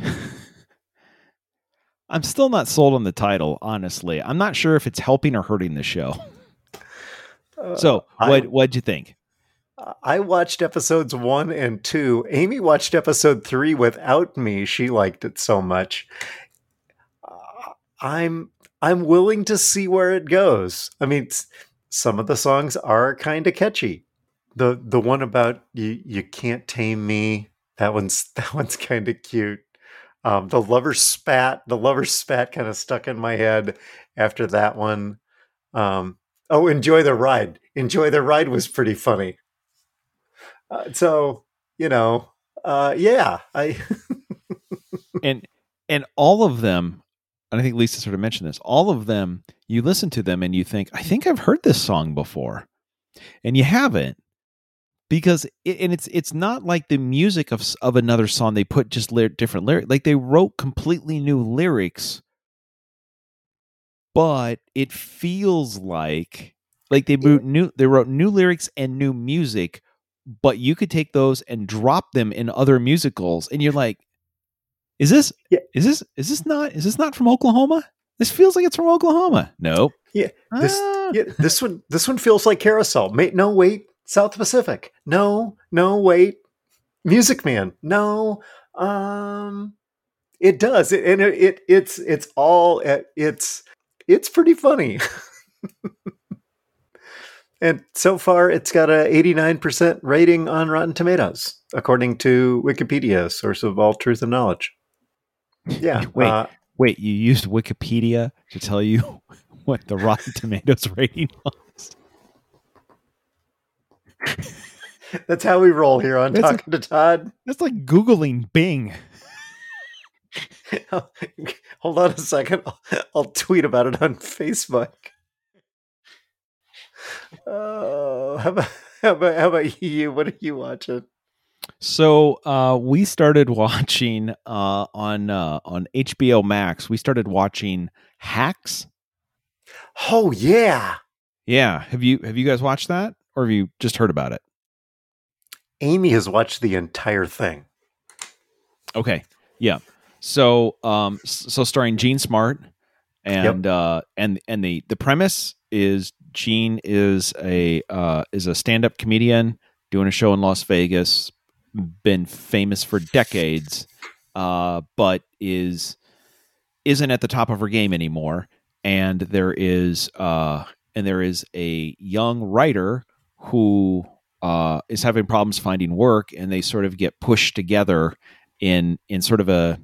[SPEAKER 2] I'm still not sold on the title, honestly. I'm not sure if it's helping or hurting the show. Uh, so, what what'd you think?
[SPEAKER 1] I watched episodes one and two. Amy watched episode three without me. She liked it so much. Uh, I'm I'm willing to see where it goes. I mean, some of the songs are kind of catchy. The the one about you you can't tame me. That one's <laughs> that one's kind of cute. Um, the lover spat, the lover spat kind of stuck in my head after that one. Um, oh, enjoy the ride. Enjoy the ride was pretty funny. Uh, so you know, uh, yeah, I <laughs>
[SPEAKER 2] and and all of them and I think Lisa sort of mentioned this. All of them, you listen to them and you think, I think I've heard this song before, and you haven't, because it, and it's it's not like the music of of another song. They put just ly- different lyrics, like they wrote completely new lyrics, but it feels like like they wrote new they wrote new lyrics and new music, but you could take those and drop them in other musicals, and you're like, is this
[SPEAKER 1] Yeah.
[SPEAKER 2] is this is this not is this not from Oklahoma? This feels like it's from Oklahoma. Nope.
[SPEAKER 1] Yeah, this
[SPEAKER 2] Ah.
[SPEAKER 1] yeah, this one this one feels like Carousel. Mate, no wait, South Pacific. No, no wait, Music Man. No, um, it does, it, and it, it it's it's all uh, it's it's pretty funny. <laughs> and so far, it's got a eighty nine percent rating on Rotten Tomatoes, according to Wikipedia, source of all truth and knowledge. <laughs> Yeah,
[SPEAKER 2] Wait.
[SPEAKER 1] uh,
[SPEAKER 2] Wait, you used Wikipedia to tell you <laughs> what the Rotten Tomatoes <laughs> rating was?
[SPEAKER 1] that's how we roll here on
[SPEAKER 2] That's
[SPEAKER 1] Talking to Todd.
[SPEAKER 2] That's like Googling Bing.
[SPEAKER 1] Hold on a second. I'll, I'll tweet about it on Facebook. Oh, how about, <laughs> how about how about you? What are you watching?
[SPEAKER 2] So uh, we started <laughs> watching uh, on uh, on HBO Max. We started watching Hacks.
[SPEAKER 1] Oh yeah,
[SPEAKER 2] Yeah, have you have you guys watched that, or have you just heard about it?
[SPEAKER 1] Amy has watched the entire thing.
[SPEAKER 2] Okay. Yeah. So um so starring Jean Smart and uh and and the the premise is Jean is a uh is a stand-up comedian doing a show in Las Vegas, been famous for decades, uh but is isn't at the top of her game anymore. And there is uh and there is a young writer who uh is having problems finding work and they sort of get pushed together in in sort of a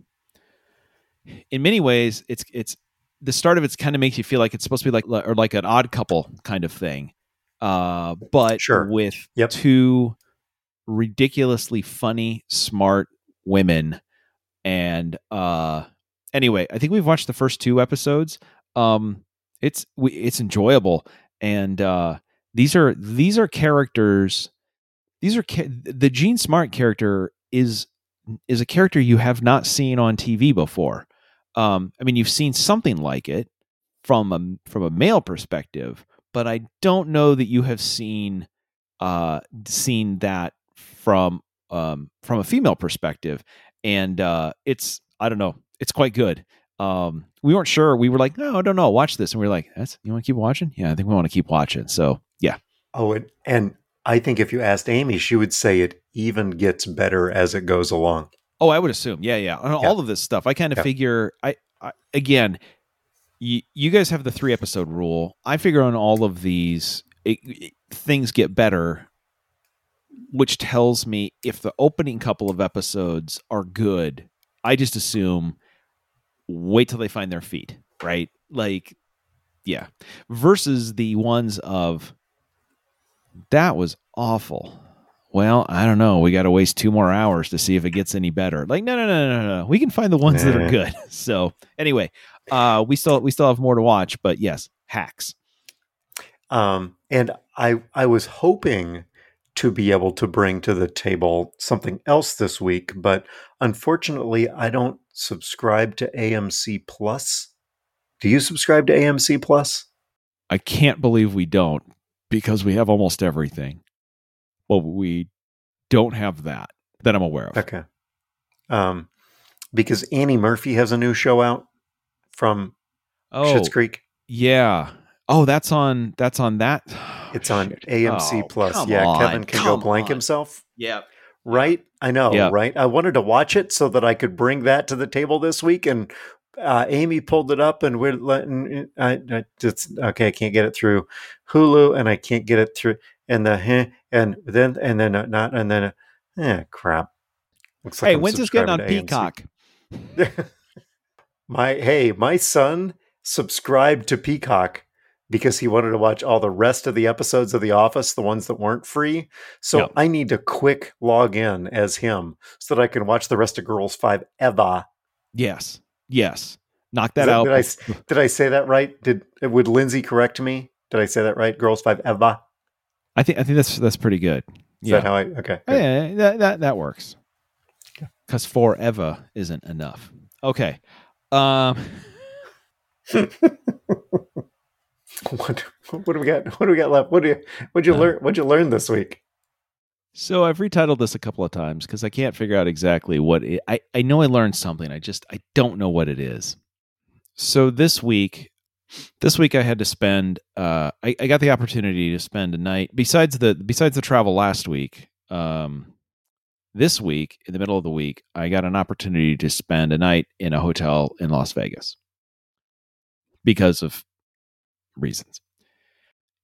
[SPEAKER 2] in many ways it's it's the start of it's kind of makes you feel like it's supposed to be like or like an odd couple kind of thing uh but
[SPEAKER 1] Sure.
[SPEAKER 2] with
[SPEAKER 1] Yep.
[SPEAKER 2] two ridiculously funny smart women and uh anyway i think we've watched the first two episodes um it's we, it's enjoyable and uh these are these are characters these are ca- the jean smart character is is a character you have not seen on TV before. Um, I mean, you've seen something like it from a from a male perspective, but I don't know that you have seen uh, seen that from um, from a female perspective. And uh, it's I don't know, it's quite good. Um, we weren't sure. We were like, no, I don't know. Watch this, and we were like, that's you want to keep watching? Yeah, I think we want to keep watching. So yeah,
[SPEAKER 1] Oh, and, and I think if you asked Amy, she would say it even gets better as it goes along.
[SPEAKER 2] Oh, I would assume. Yeah, yeah. On All of this stuff. I kind of
[SPEAKER 1] Yeah.
[SPEAKER 2] figure I, I again, you, you guys have the 3 episode rule. I figure on all of these it, it- things get better which tells me if the opening couple of episodes are good, I just assume wait till they find their feet, right? Like yeah. Versus the ones of that was awful well, I don't know. We got to waste two more hours to see if it gets any better. Like, no, no, no, no, no. We can find the ones that are good. <laughs> So, anyway, uh, we still we still have more to watch, but yes, hacks.
[SPEAKER 1] Um, and I I was hoping to be able to bring to the table something else this week, but unfortunately, I don't subscribe to AMC Plus. Do you subscribe to AMC Plus?
[SPEAKER 2] I can't believe we don't because we have almost everything. Well, we don't have that that I'm aware of.
[SPEAKER 1] Okay. Um, because Annie Murphy has a new show out from
[SPEAKER 2] Oh,
[SPEAKER 1] Schitt's Creek.
[SPEAKER 2] yeah. Oh, that's on that's on that. <sighs>
[SPEAKER 1] It's on
[SPEAKER 2] Shit.
[SPEAKER 1] AMC
[SPEAKER 2] Oh,
[SPEAKER 1] Plus. Yeah,
[SPEAKER 2] on,
[SPEAKER 1] Kevin can go
[SPEAKER 2] come
[SPEAKER 1] blank
[SPEAKER 2] on.
[SPEAKER 1] himself.
[SPEAKER 2] Yeah.
[SPEAKER 1] Right? I know,
[SPEAKER 2] Yeah.
[SPEAKER 1] right? I wanted to watch it so that I could bring that to the table this week. And uh, Amy pulled it up, and we're letting I, I just okay. I can't get it through Hulu, and I can't get it through and the heh, and then and then uh, not and then uh, eh, crap. Looks
[SPEAKER 2] hey,
[SPEAKER 1] I'm
[SPEAKER 2] when's this getting on
[SPEAKER 1] subscribing to AMC.
[SPEAKER 2] Peacock? <laughs>
[SPEAKER 1] my hey, my son subscribed to Peacock because he wanted to watch all the rest of the episodes of The Office, the ones that weren't free. So
[SPEAKER 2] Yep.
[SPEAKER 1] I need to quick log in as him so that I can watch the rest of Girls Five Eva.
[SPEAKER 2] Yes, yes. Knock
[SPEAKER 1] Is
[SPEAKER 2] that out.
[SPEAKER 1] Did I <laughs> did I say that right? Did would Lindsay correct me? Did I say that right? Girls Five Eva.
[SPEAKER 2] I think I think that's that's pretty good.
[SPEAKER 1] Is
[SPEAKER 2] yeah,
[SPEAKER 1] that how I? Okay. good.
[SPEAKER 2] yeah, that that that works. Because forever isn't enough. Okay. Um. <laughs>
[SPEAKER 1] What, what do we got? What do we got left? What do you? What'd you
[SPEAKER 2] Uh,
[SPEAKER 1] learn? What'd you learn this week?
[SPEAKER 2] So I've retitled this a couple of times because I can't figure out exactly what it, I I know I learned something. I just I don't know what it is. So this week, this week I had to spend. Uh, I, I got the opportunity to spend a night besides the besides the travel last week. Um, this week in the middle of the week, I got an opportunity to spend a night in a hotel in Las Vegas because of reasons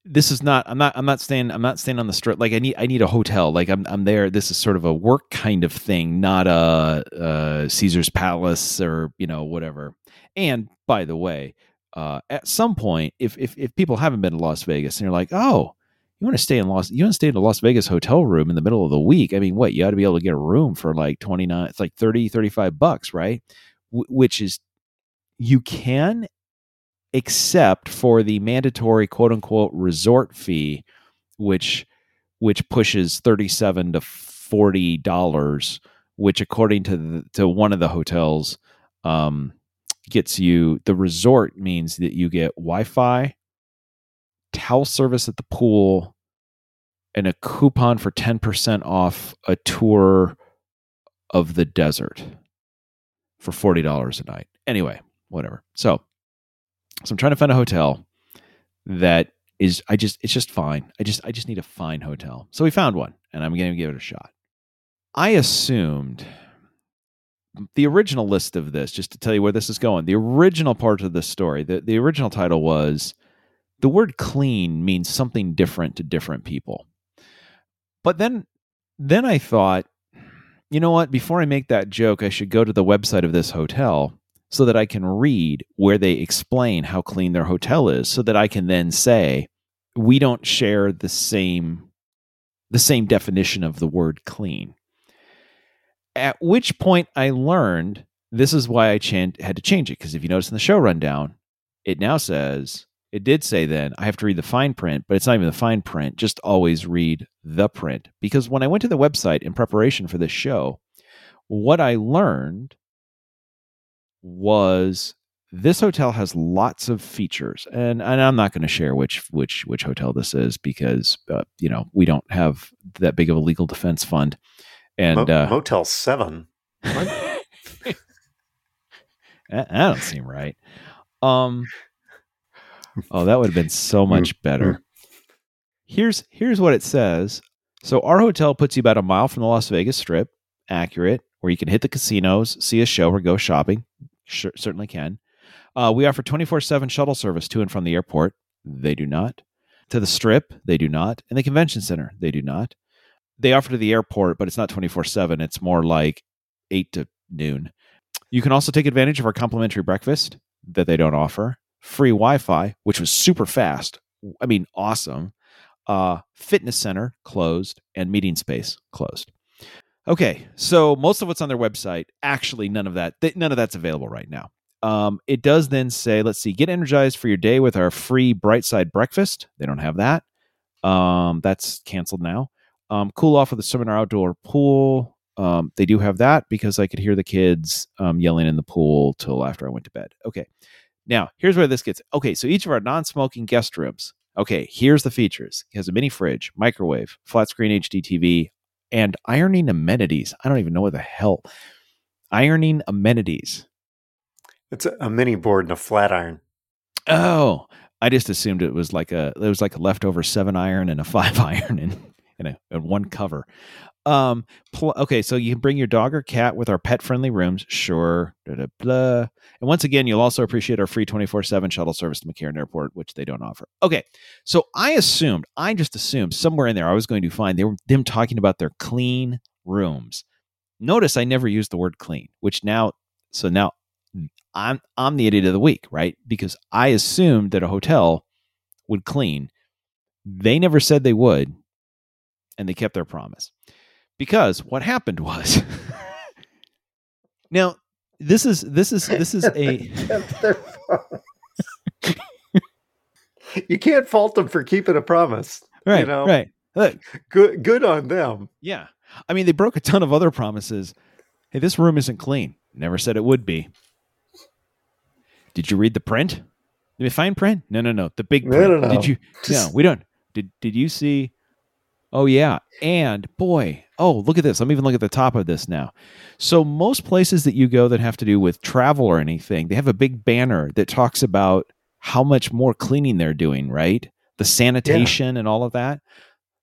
[SPEAKER 2] this is not i'm not i'm not staying i'm not staying on the strip like i need i need a hotel like i'm i'm there this is sort of a work kind of thing not a, uh caesar's palace or you know whatever and by the way uh at some point if if, if people haven't been to las vegas and you're like oh you want to stay in Las you want to stay in a Las Vegas hotel room in the middle of the week? I mean what you ought to be able to get a room for like 29 it's like 30 35 bucks right? Wh- which is you can except for the mandatory quote unquote resort fee, which which pushes thirty seven to forty dollars, which according to the, to one of the hotels, um, gets you the resort means that you get Wi Fi, towel service at the pool, and a coupon for ten percent off a tour of the desert for forty dollars a night. Anyway, whatever. So so I'm trying to find a hotel that is I just it's just fine. I just I just need a fine hotel. So we found one and I'm going to give it a shot. I assumed the original list of this just to tell you where this is going. The original part of the story, the the original title was the word clean means something different to different people. But then then I thought, you know what, before I make that joke, I should go to the website of this hotel so that I can read where they explain how clean their hotel is so that I can then say we don't share the same the same definition of the word clean. At which point I learned this is why I had to change it because if you notice in the show rundown, it now says it did say then I have to read the fine print, but it's not even the fine print. Just always read the print because when I went to the website in preparation for this show, what I learned was this hotel has lots of features and, and i'm not going to share which which which hotel this is because uh, you know we don't have that big of a legal defense fund and
[SPEAKER 1] Mo-
[SPEAKER 2] uh,
[SPEAKER 1] Motel Seven. <laughs>
[SPEAKER 2] that, that don't seem right. Um oh that would have been so much better. here's here's what it says. So our hotel puts you about a mile from the las vegas strip. Accurate. Where you can hit the casinos see a show or go shopping. Sure, certainly can. Uh, we offer 24-7 shuttle service to and from the airport. They do not. To the strip they do not. And the convention center they do not they offer to the airport but it's not 24-7 it's more like 8 to noon. You can also take advantage of our complimentary breakfast that they don't offer. Free wi-fi which was super fast i mean awesome. Uh, fitness center closed and meeting space closed. Okay so most of what's on their website actually none of that th- none of that's available right now. Um, it does then say let's see get energized for your day with our free bright side breakfast. They don't have that. Um, that's canceled now um, cool off with the seminar outdoor pool. Um, they do have that because i could hear the kids um, yelling in the pool till after i went to bed. Okay. Now here's where this gets okay so each of our non-smoking guest rooms okay here's the features. It has a mini fridge microwave flat screen hd tv and ironing amenities. I don't even know what the hell. Ironing amenities.
[SPEAKER 1] It's a, a mini board and a flat iron.
[SPEAKER 2] Oh, I just assumed it was like a it was like a leftover seven iron and a <laughs> five iron and and, a, one cover. Um, pl- okay, so you can bring your dog or cat with our pet friendly rooms, sure. Blah. And once again, you'll also appreciate our free twenty four seven shuttle service to McCarran Airport, which they don't offer. Okay, so I assumed, I just assumed somewhere in there I was going to find they were them talking about their clean rooms. Notice I never used the word clean, which now, so now I'm I'm the idiot of the week, right? Because I assumed that a hotel would clean. They never said they would, and they kept their promise. Because what happened was <laughs> now this is this is this is <laughs> a
[SPEAKER 1] you can't fault them for keeping a promise.
[SPEAKER 2] right
[SPEAKER 1] you know?
[SPEAKER 2] right look
[SPEAKER 1] Good good on them.
[SPEAKER 2] yeah I mean they broke a ton of other promises. Hey, this room isn't clean. Never said it would be. Did you read the print? Did we find print? No, no, no. The big
[SPEAKER 1] No,
[SPEAKER 2] print.
[SPEAKER 1] no, no.
[SPEAKER 2] Did you?
[SPEAKER 1] Just-
[SPEAKER 2] no, we don't. Did Did you see? Oh yeah, and boy, oh look at this. Let me even look at the top of this now. So most places that you go that have to do with travel or anything, they have a big banner that talks about how much more cleaning they're doing, right? The sanitation and all of that.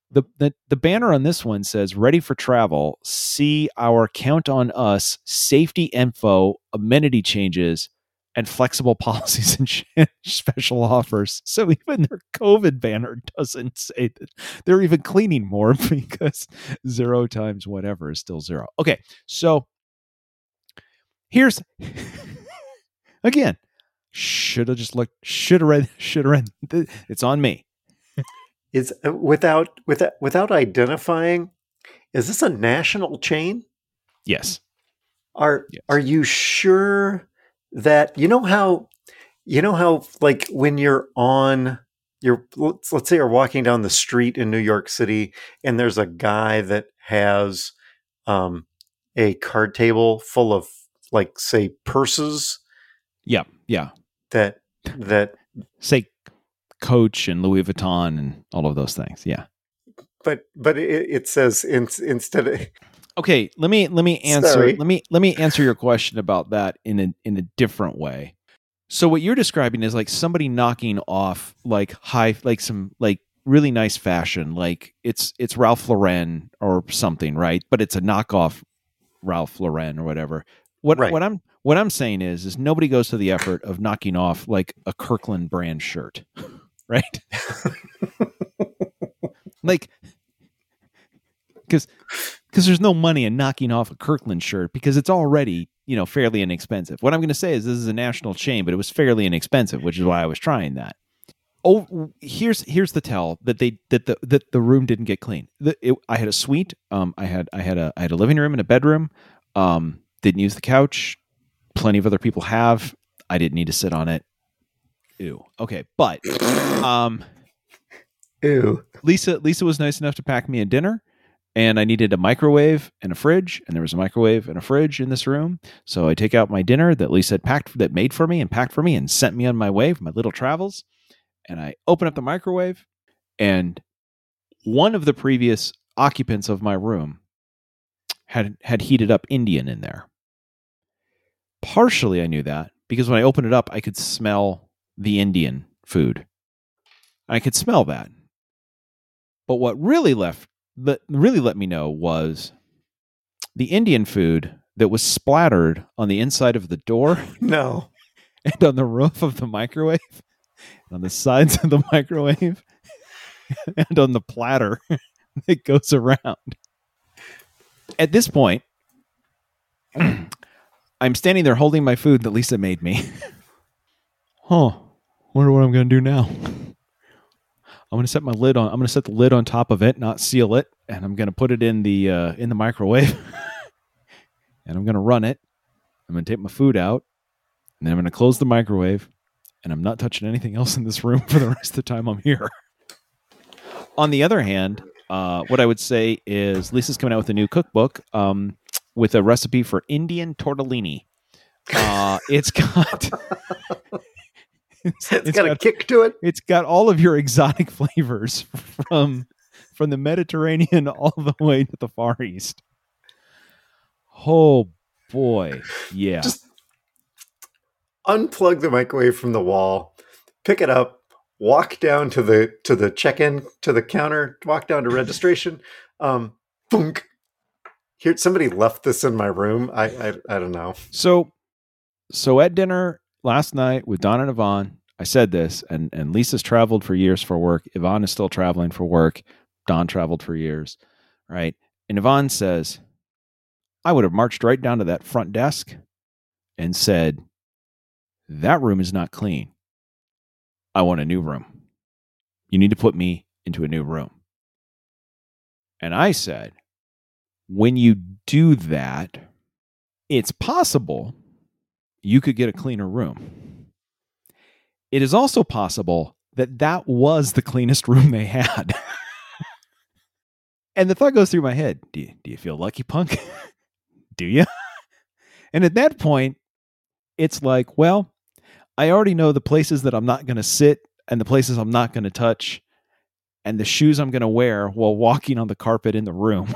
[SPEAKER 2] The, the the banner on this one says ready for travel. See our count on us safety info, amenity changes, and flexible <laughs> policies and special offers. So even their COVID banner doesn't say that they're even cleaning more <laughs> because zero times whatever is still zero. Okay, so here's <laughs> again. Should have just looked. Should have read. Should have read. It's on me.
[SPEAKER 1] Is uh, without without without identifying, is this a national chain?
[SPEAKER 2] Yes.
[SPEAKER 1] Are
[SPEAKER 2] Yes.
[SPEAKER 1] are you sure that you know how you know how like when you're on you're let's, let's say you're walking down the street in New York City and there's a guy that has um a card table full of like say purses
[SPEAKER 2] Yeah. Yeah.
[SPEAKER 1] that that
[SPEAKER 2] Say Coach and Louis Vuitton and all of those things. Yeah.
[SPEAKER 1] but but it, it says in, instead of
[SPEAKER 2] Okay, let me let me answer
[SPEAKER 1] Sorry.
[SPEAKER 2] let me let me answer your question about that in a in a different way. So what you're describing is like somebody knocking off like high like some like really nice fashion like it's it's Ralph Lauren or something, right? But it's a knockoff Ralph Lauren or whatever. What
[SPEAKER 1] Right.
[SPEAKER 2] what I'm what I'm saying is is nobody goes to the effort of knocking off like a Kirkland brand shirt, <laughs> right? <laughs> like because because there's no money in knocking off a Kirkland shirt because it's already you know fairly inexpensive. What I'm going to say is this is a national chain, but it was fairly inexpensive, which is why I was trying that. Oh, here's here's the tell that they that the that the room didn't get clean. The, it, I had a suite. Um, I had I had a I had a living room and a bedroom. Um, didn't use the couch. Plenty of other people have. I didn't need to sit on it. Ew. Okay, but <laughs> um,
[SPEAKER 1] ew
[SPEAKER 2] Lisa Lisa was nice enough to pack me a dinner and I needed a microwave and a fridge and there was a microwave and a fridge in this room. So I take out my dinner that Lisa had packed that made for me and packed for me and sent me on my way for my little travels and I open up the microwave and one of the previous occupants of my room had had heated up Indian in there. Partially I knew that because when I opened it up I could smell the Indian food. I could smell that. But what really left that really let me know was the Indian food that was splattered on the inside of the door <laughs>
[SPEAKER 1] no <laughs>
[SPEAKER 2] and on the roof of the microwave, on the sides of the microwave, <laughs> and on the platter that goes around. At this point, <clears throat> I'm standing there holding my food that Lisa made me. huh. Wonder what I'm going to do now. I'm to set my lid on. I'm to set the lid on top of it, not seal it, and I'm to put it in the uh, in the microwave, <laughs> and I'm to run it. I'm to take my food out, and then I'm to close the microwave, and I'm not touching anything else in this room <laughs> for the rest of the time I'm here. On the other hand, uh, what I would say is Lisa's coming out with a new cookbook um, with a recipe for Indian tortellini. Uh, it's got it's,
[SPEAKER 1] it's got a kick to it
[SPEAKER 2] it's got all of your exotic <laughs> flavors from from the Mediterranean all the way to the Far East. Oh boy, yeah.
[SPEAKER 1] Just unplug the microwave from the wall, pick it up, walk down to the to the check-in to the counter, walk down to registration. <laughs> Um, boonk. Here, somebody left this in my room. I I, I don't know.
[SPEAKER 2] So, so at dinner last night with Don and Yvonne, I said this, and and Lisa's traveled for years for work. Yvonne is still traveling for work. Don traveled for years, right? And Yvonne says, I would have marched right down to that front desk and said, That room is not clean. I want a new room. You need to put me into a new room. And I said, When you do that, it's possible you could get a cleaner room. It is also possible that that was the cleanest <laughs> room they had. and the thought goes through my head do you, do you feel lucky, punk? <laughs> do you? and at that point, it's like, well, I already know the places that I'm not going to sit and the places I'm not going to touch and the shoes I'm going to wear while walking on the carpet in the room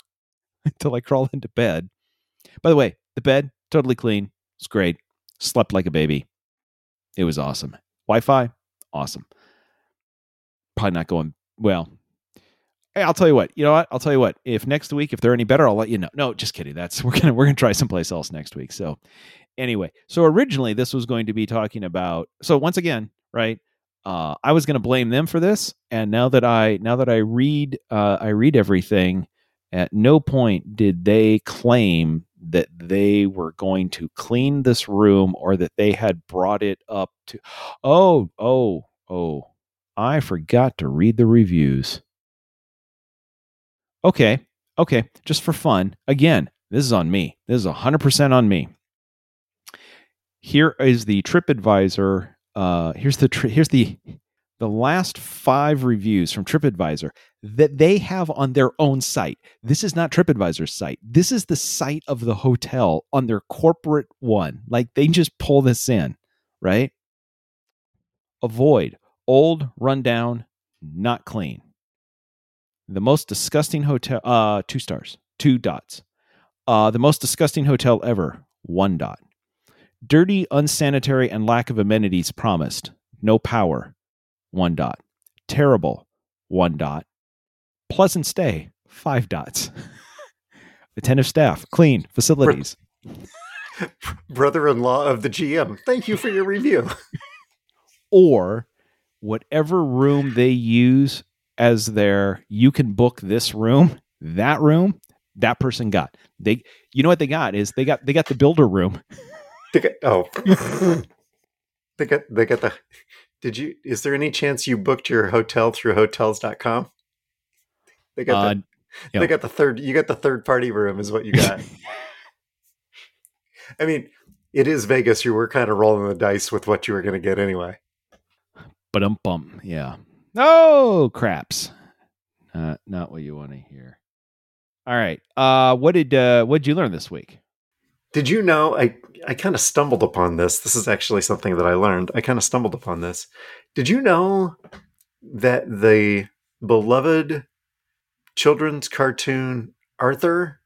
[SPEAKER 2] <laughs> until I crawl into bed. By the way, the bed, totally clean. It's great. Slept like a baby. It was awesome. Wi Fi, awesome. Probably not going well. Hey, I'll tell you what. You know what? I'll tell you what. If next week, if they're any better, I'll let you know. No, just kidding. That's <laughs> we're gonna we're gonna try someplace else next week. So anyway, so originally this was going to be talking about. So once again, right? Uh, I was going to blame them for this, and now that I now that I read uh, I read everything, at no point did they claim that they were going to clean this room or that they had brought it up to. <gasps> Oh, oh, oh! I forgot to read the reviews. Okay, okay, just for fun. Again, this is on me. This is 100% on me. Here is the TripAdvisor. Uh, here's the tri- here's the the last five reviews from TripAdvisor that they have on their own site. This is not TripAdvisor's site. This is the site of the hotel on their corporate one. Like they just pull this in, right? Avoid old, rundown, not clean. The most disgusting hotel, uh, two stars, two dots. Uh, the most disgusting hotel ever, one dot. Dirty, unsanitary, and lack of amenities promised. No power, one dot. Terrible, one dot. Pleasant stay, five dots. <laughs> Attentive staff, clean facilities. <laughs>
[SPEAKER 1] Brother in law of the GM, thank you for your review. <laughs>
[SPEAKER 2] or whatever room they use as their you can book this room, that room, that person got. They you know what they got is they got they got the builder room.
[SPEAKER 1] They got oh they got they got the did you is there any chance you booked your hotel through hotels.com? They got uh, the, they got the third you got the third party room is what you got. <laughs> I mean, it is Vegas. You were kind of rolling the dice with what you were going to get anyway.
[SPEAKER 2] But um bum, yeah. Oh, craps. Uh, not what you want to hear. All right. Uh, what did uh, what did you learn this week?
[SPEAKER 1] Did you know I I kind of stumbled upon this. This is actually something that I learned. I kind of stumbled upon this. Did you know that the beloved children's cartoon Arthur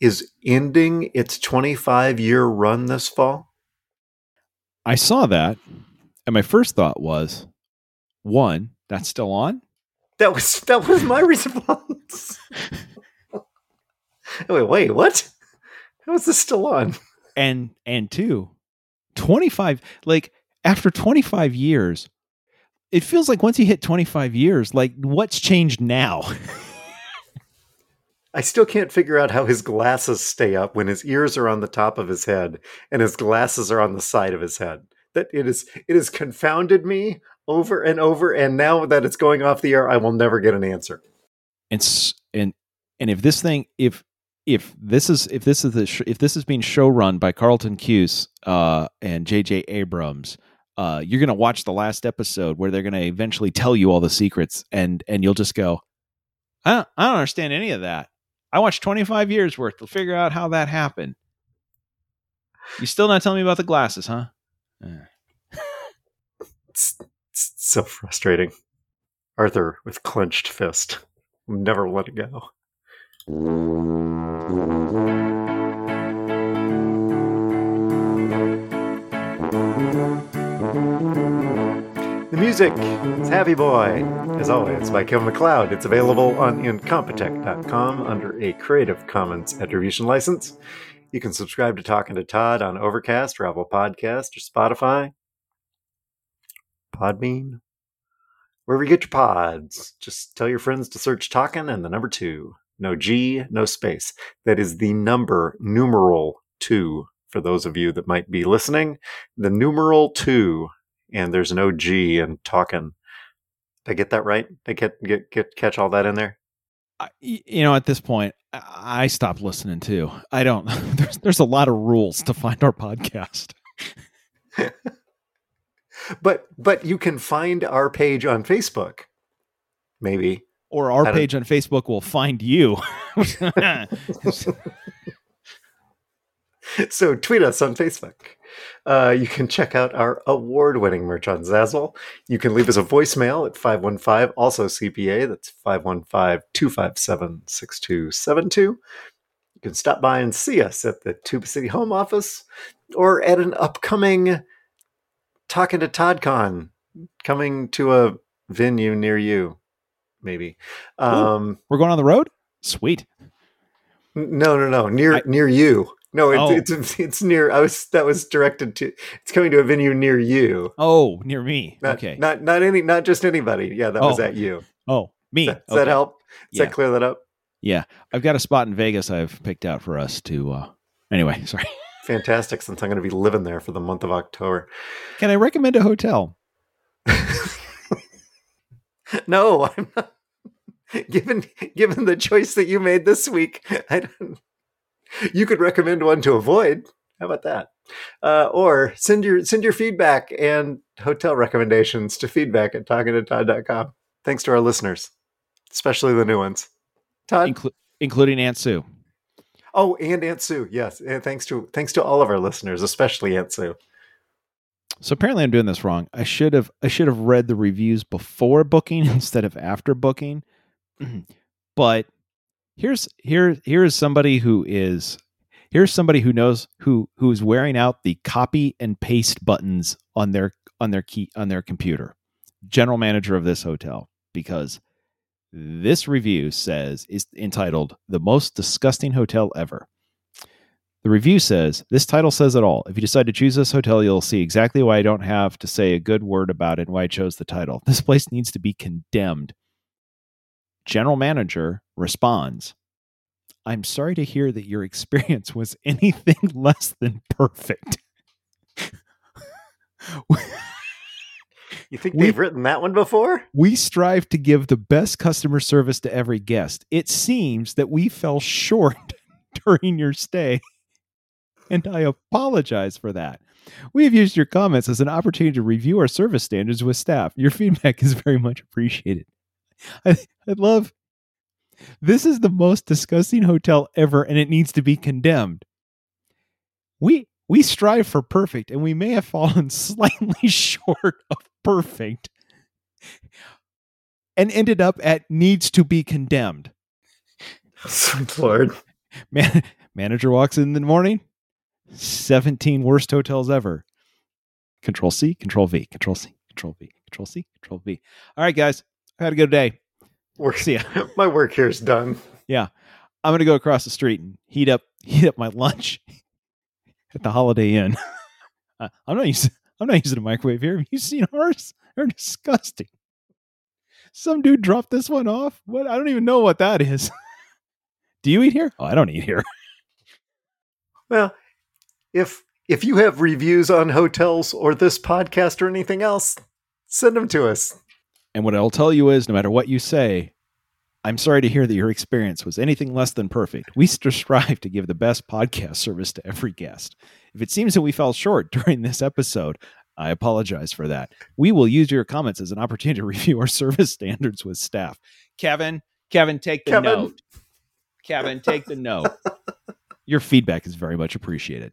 [SPEAKER 1] is ending its 25 year run this fall?
[SPEAKER 2] I saw that, and my first thought was, one, that's still on.
[SPEAKER 1] That was that was my <laughs> response. <laughs> wait, wait, what? How is this still on?
[SPEAKER 2] And and two, 25 like after 25 years, it feels like once you hit 25 years, like what's changed now? <laughs>
[SPEAKER 1] I still can't figure out how his glasses stay up when his ears are on the top of his head and his glasses are on the side of his head. That it is it has confounded me over and over and now that it's going off the air I will never get an answer.
[SPEAKER 2] And and and if this thing if if this is if this is the sh- if this is being show run by Carlton Cuse uh, and J.J. Abrams, uh, you're gonna watch the last episode where they're gonna eventually tell you all the secrets, and and you'll just go, I don't, I don't understand any of that. I watched 25 years worth to figure out how that happened. You still not telling me about the glasses, huh?
[SPEAKER 1] it's, it's so frustrating. Arthur with clenched fist, never let it go. The music is Happy Boy, as always, by Kevin MacLeod. It's available on Incompetech.com under a Creative Commons Attribution license. You can subscribe to Talking to Todd on Overcast, or Apple Podcast, or Spotify, Podbean, wherever you get your pods. Just tell your friends to search Talking and the number two. No G, no space. That is the number numeral two for those of you that might be listening. The numeral two, and there's no G in talking. Did I get that right? Did I get, get, get catch all that in there?
[SPEAKER 2] I, you know, at this point, I stopped listening too. I don't. <laughs> There's there's a lot of rules to find our podcast. <laughs>
[SPEAKER 1] but but you can find our page on Facebook. Maybe
[SPEAKER 2] or our page on Facebook will find you. <laughs>
[SPEAKER 1] so tweet us on Facebook. Uh, you can check out our award-winning merch on Zazzle. You can leave us a voicemail at 515, also CPA, that's 515-257-6272. You can stop by and see us at the Tuba City home office or at an upcoming Talking to ToddCon coming to a venue near you, maybe. Um,
[SPEAKER 2] Ooh, we're going on the road? Sweet.
[SPEAKER 1] No, no, no. Near I, near you. No, it's, oh. it's it's near. I was that was directed to. It's coming to a venue near you.
[SPEAKER 2] Oh, near me.
[SPEAKER 1] Not,
[SPEAKER 2] okay.
[SPEAKER 1] Not not any. Not just anybody. Yeah, that oh. was at you.
[SPEAKER 2] Oh, me.
[SPEAKER 1] Does, that, does okay. that help? Does yeah. that clear that up?
[SPEAKER 2] Yeah, I've got a spot in Vegas. I've picked out for us to. uh Anyway, <laughs> sorry.
[SPEAKER 1] Fantastic, since I'm going to be living there for the month of October.
[SPEAKER 2] Can I recommend a hotel? <laughs> <laughs>
[SPEAKER 1] no, I'm not. Given given the choice that you made this week, I don't you could recommend one to avoid. How about that? Uh, or send your send your feedback and hotel recommendations to feedback at talkingtotodd.com. Thanks to our listeners, especially the new ones. Todd, Inclu-
[SPEAKER 2] including Aunt Sue.
[SPEAKER 1] Oh, and Aunt Sue, yes. And thanks to thanks to all of our listeners, especially Aunt Sue.
[SPEAKER 2] So apparently I'm doing this wrong. I should have I should have read the reviews before booking <laughs> instead of after booking. <clears throat> but here's here here's somebody who is here's somebody who knows who who's wearing out the copy and paste buttons on their on their key on their computer general manager of this hotel because this review says is entitled the most disgusting hotel ever the review says this title says it all if you decide to choose this hotel you'll see exactly why i don't have to say a good word about it and why i chose the title this place needs to be condemned general manager responds, I'm sorry to hear that your <laughs> experience was anything <laughs> less than perfect.
[SPEAKER 1] you think they've written that one before?
[SPEAKER 2] We strive to give the best customer service to every guest. It seems that we fell short <laughs> during your stay, and I apologize for that. We have used your comments as an opportunity to review our service standards with staff. Your feedback is very much appreciated. I, I love this is the most disgusting hotel ever and it needs to be condemned. We we strive for perfect and we may have fallen <laughs> slightly short of perfect and ended up at needs to be condemned. <laughs>
[SPEAKER 1] Lord.
[SPEAKER 2] Man, manager walks in the morning. 17 worst hotels ever. Control C, Control V, Control C, Control V, Control C, Control V. All right, guys. I had a good day.
[SPEAKER 1] Work, See ya. <laughs> my work here is done.
[SPEAKER 2] Yeah. I'm gonna go across the street and heat up <laughs> heat up my lunch <laughs> at the Holiday Inn. Uh, I'm not using I'm not using a microwave here. Have you seen ours? They're disgusting. Some dude dropped this one off. What I don't even know what that is. Do you eat here? Oh, I don't eat here.
[SPEAKER 1] well, if if you have reviews on hotels or this podcast or anything else, send them to us.
[SPEAKER 2] And what I'll tell you is no matter what you say, I'm sorry to hear that your experience was anything less than perfect. We <laughs> strive to give the best podcast service to every guest. If it seems that we fell short <laughs> during this episode, I apologize for that. We will use your comments as an opportunity to <laughs> review our service standards with staff. Kevin, Kevin, take the Kevin. note. Kevin, take the note. Your feedback is very much appreciated.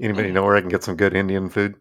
[SPEAKER 1] Anybody know where I can get some good Indian food?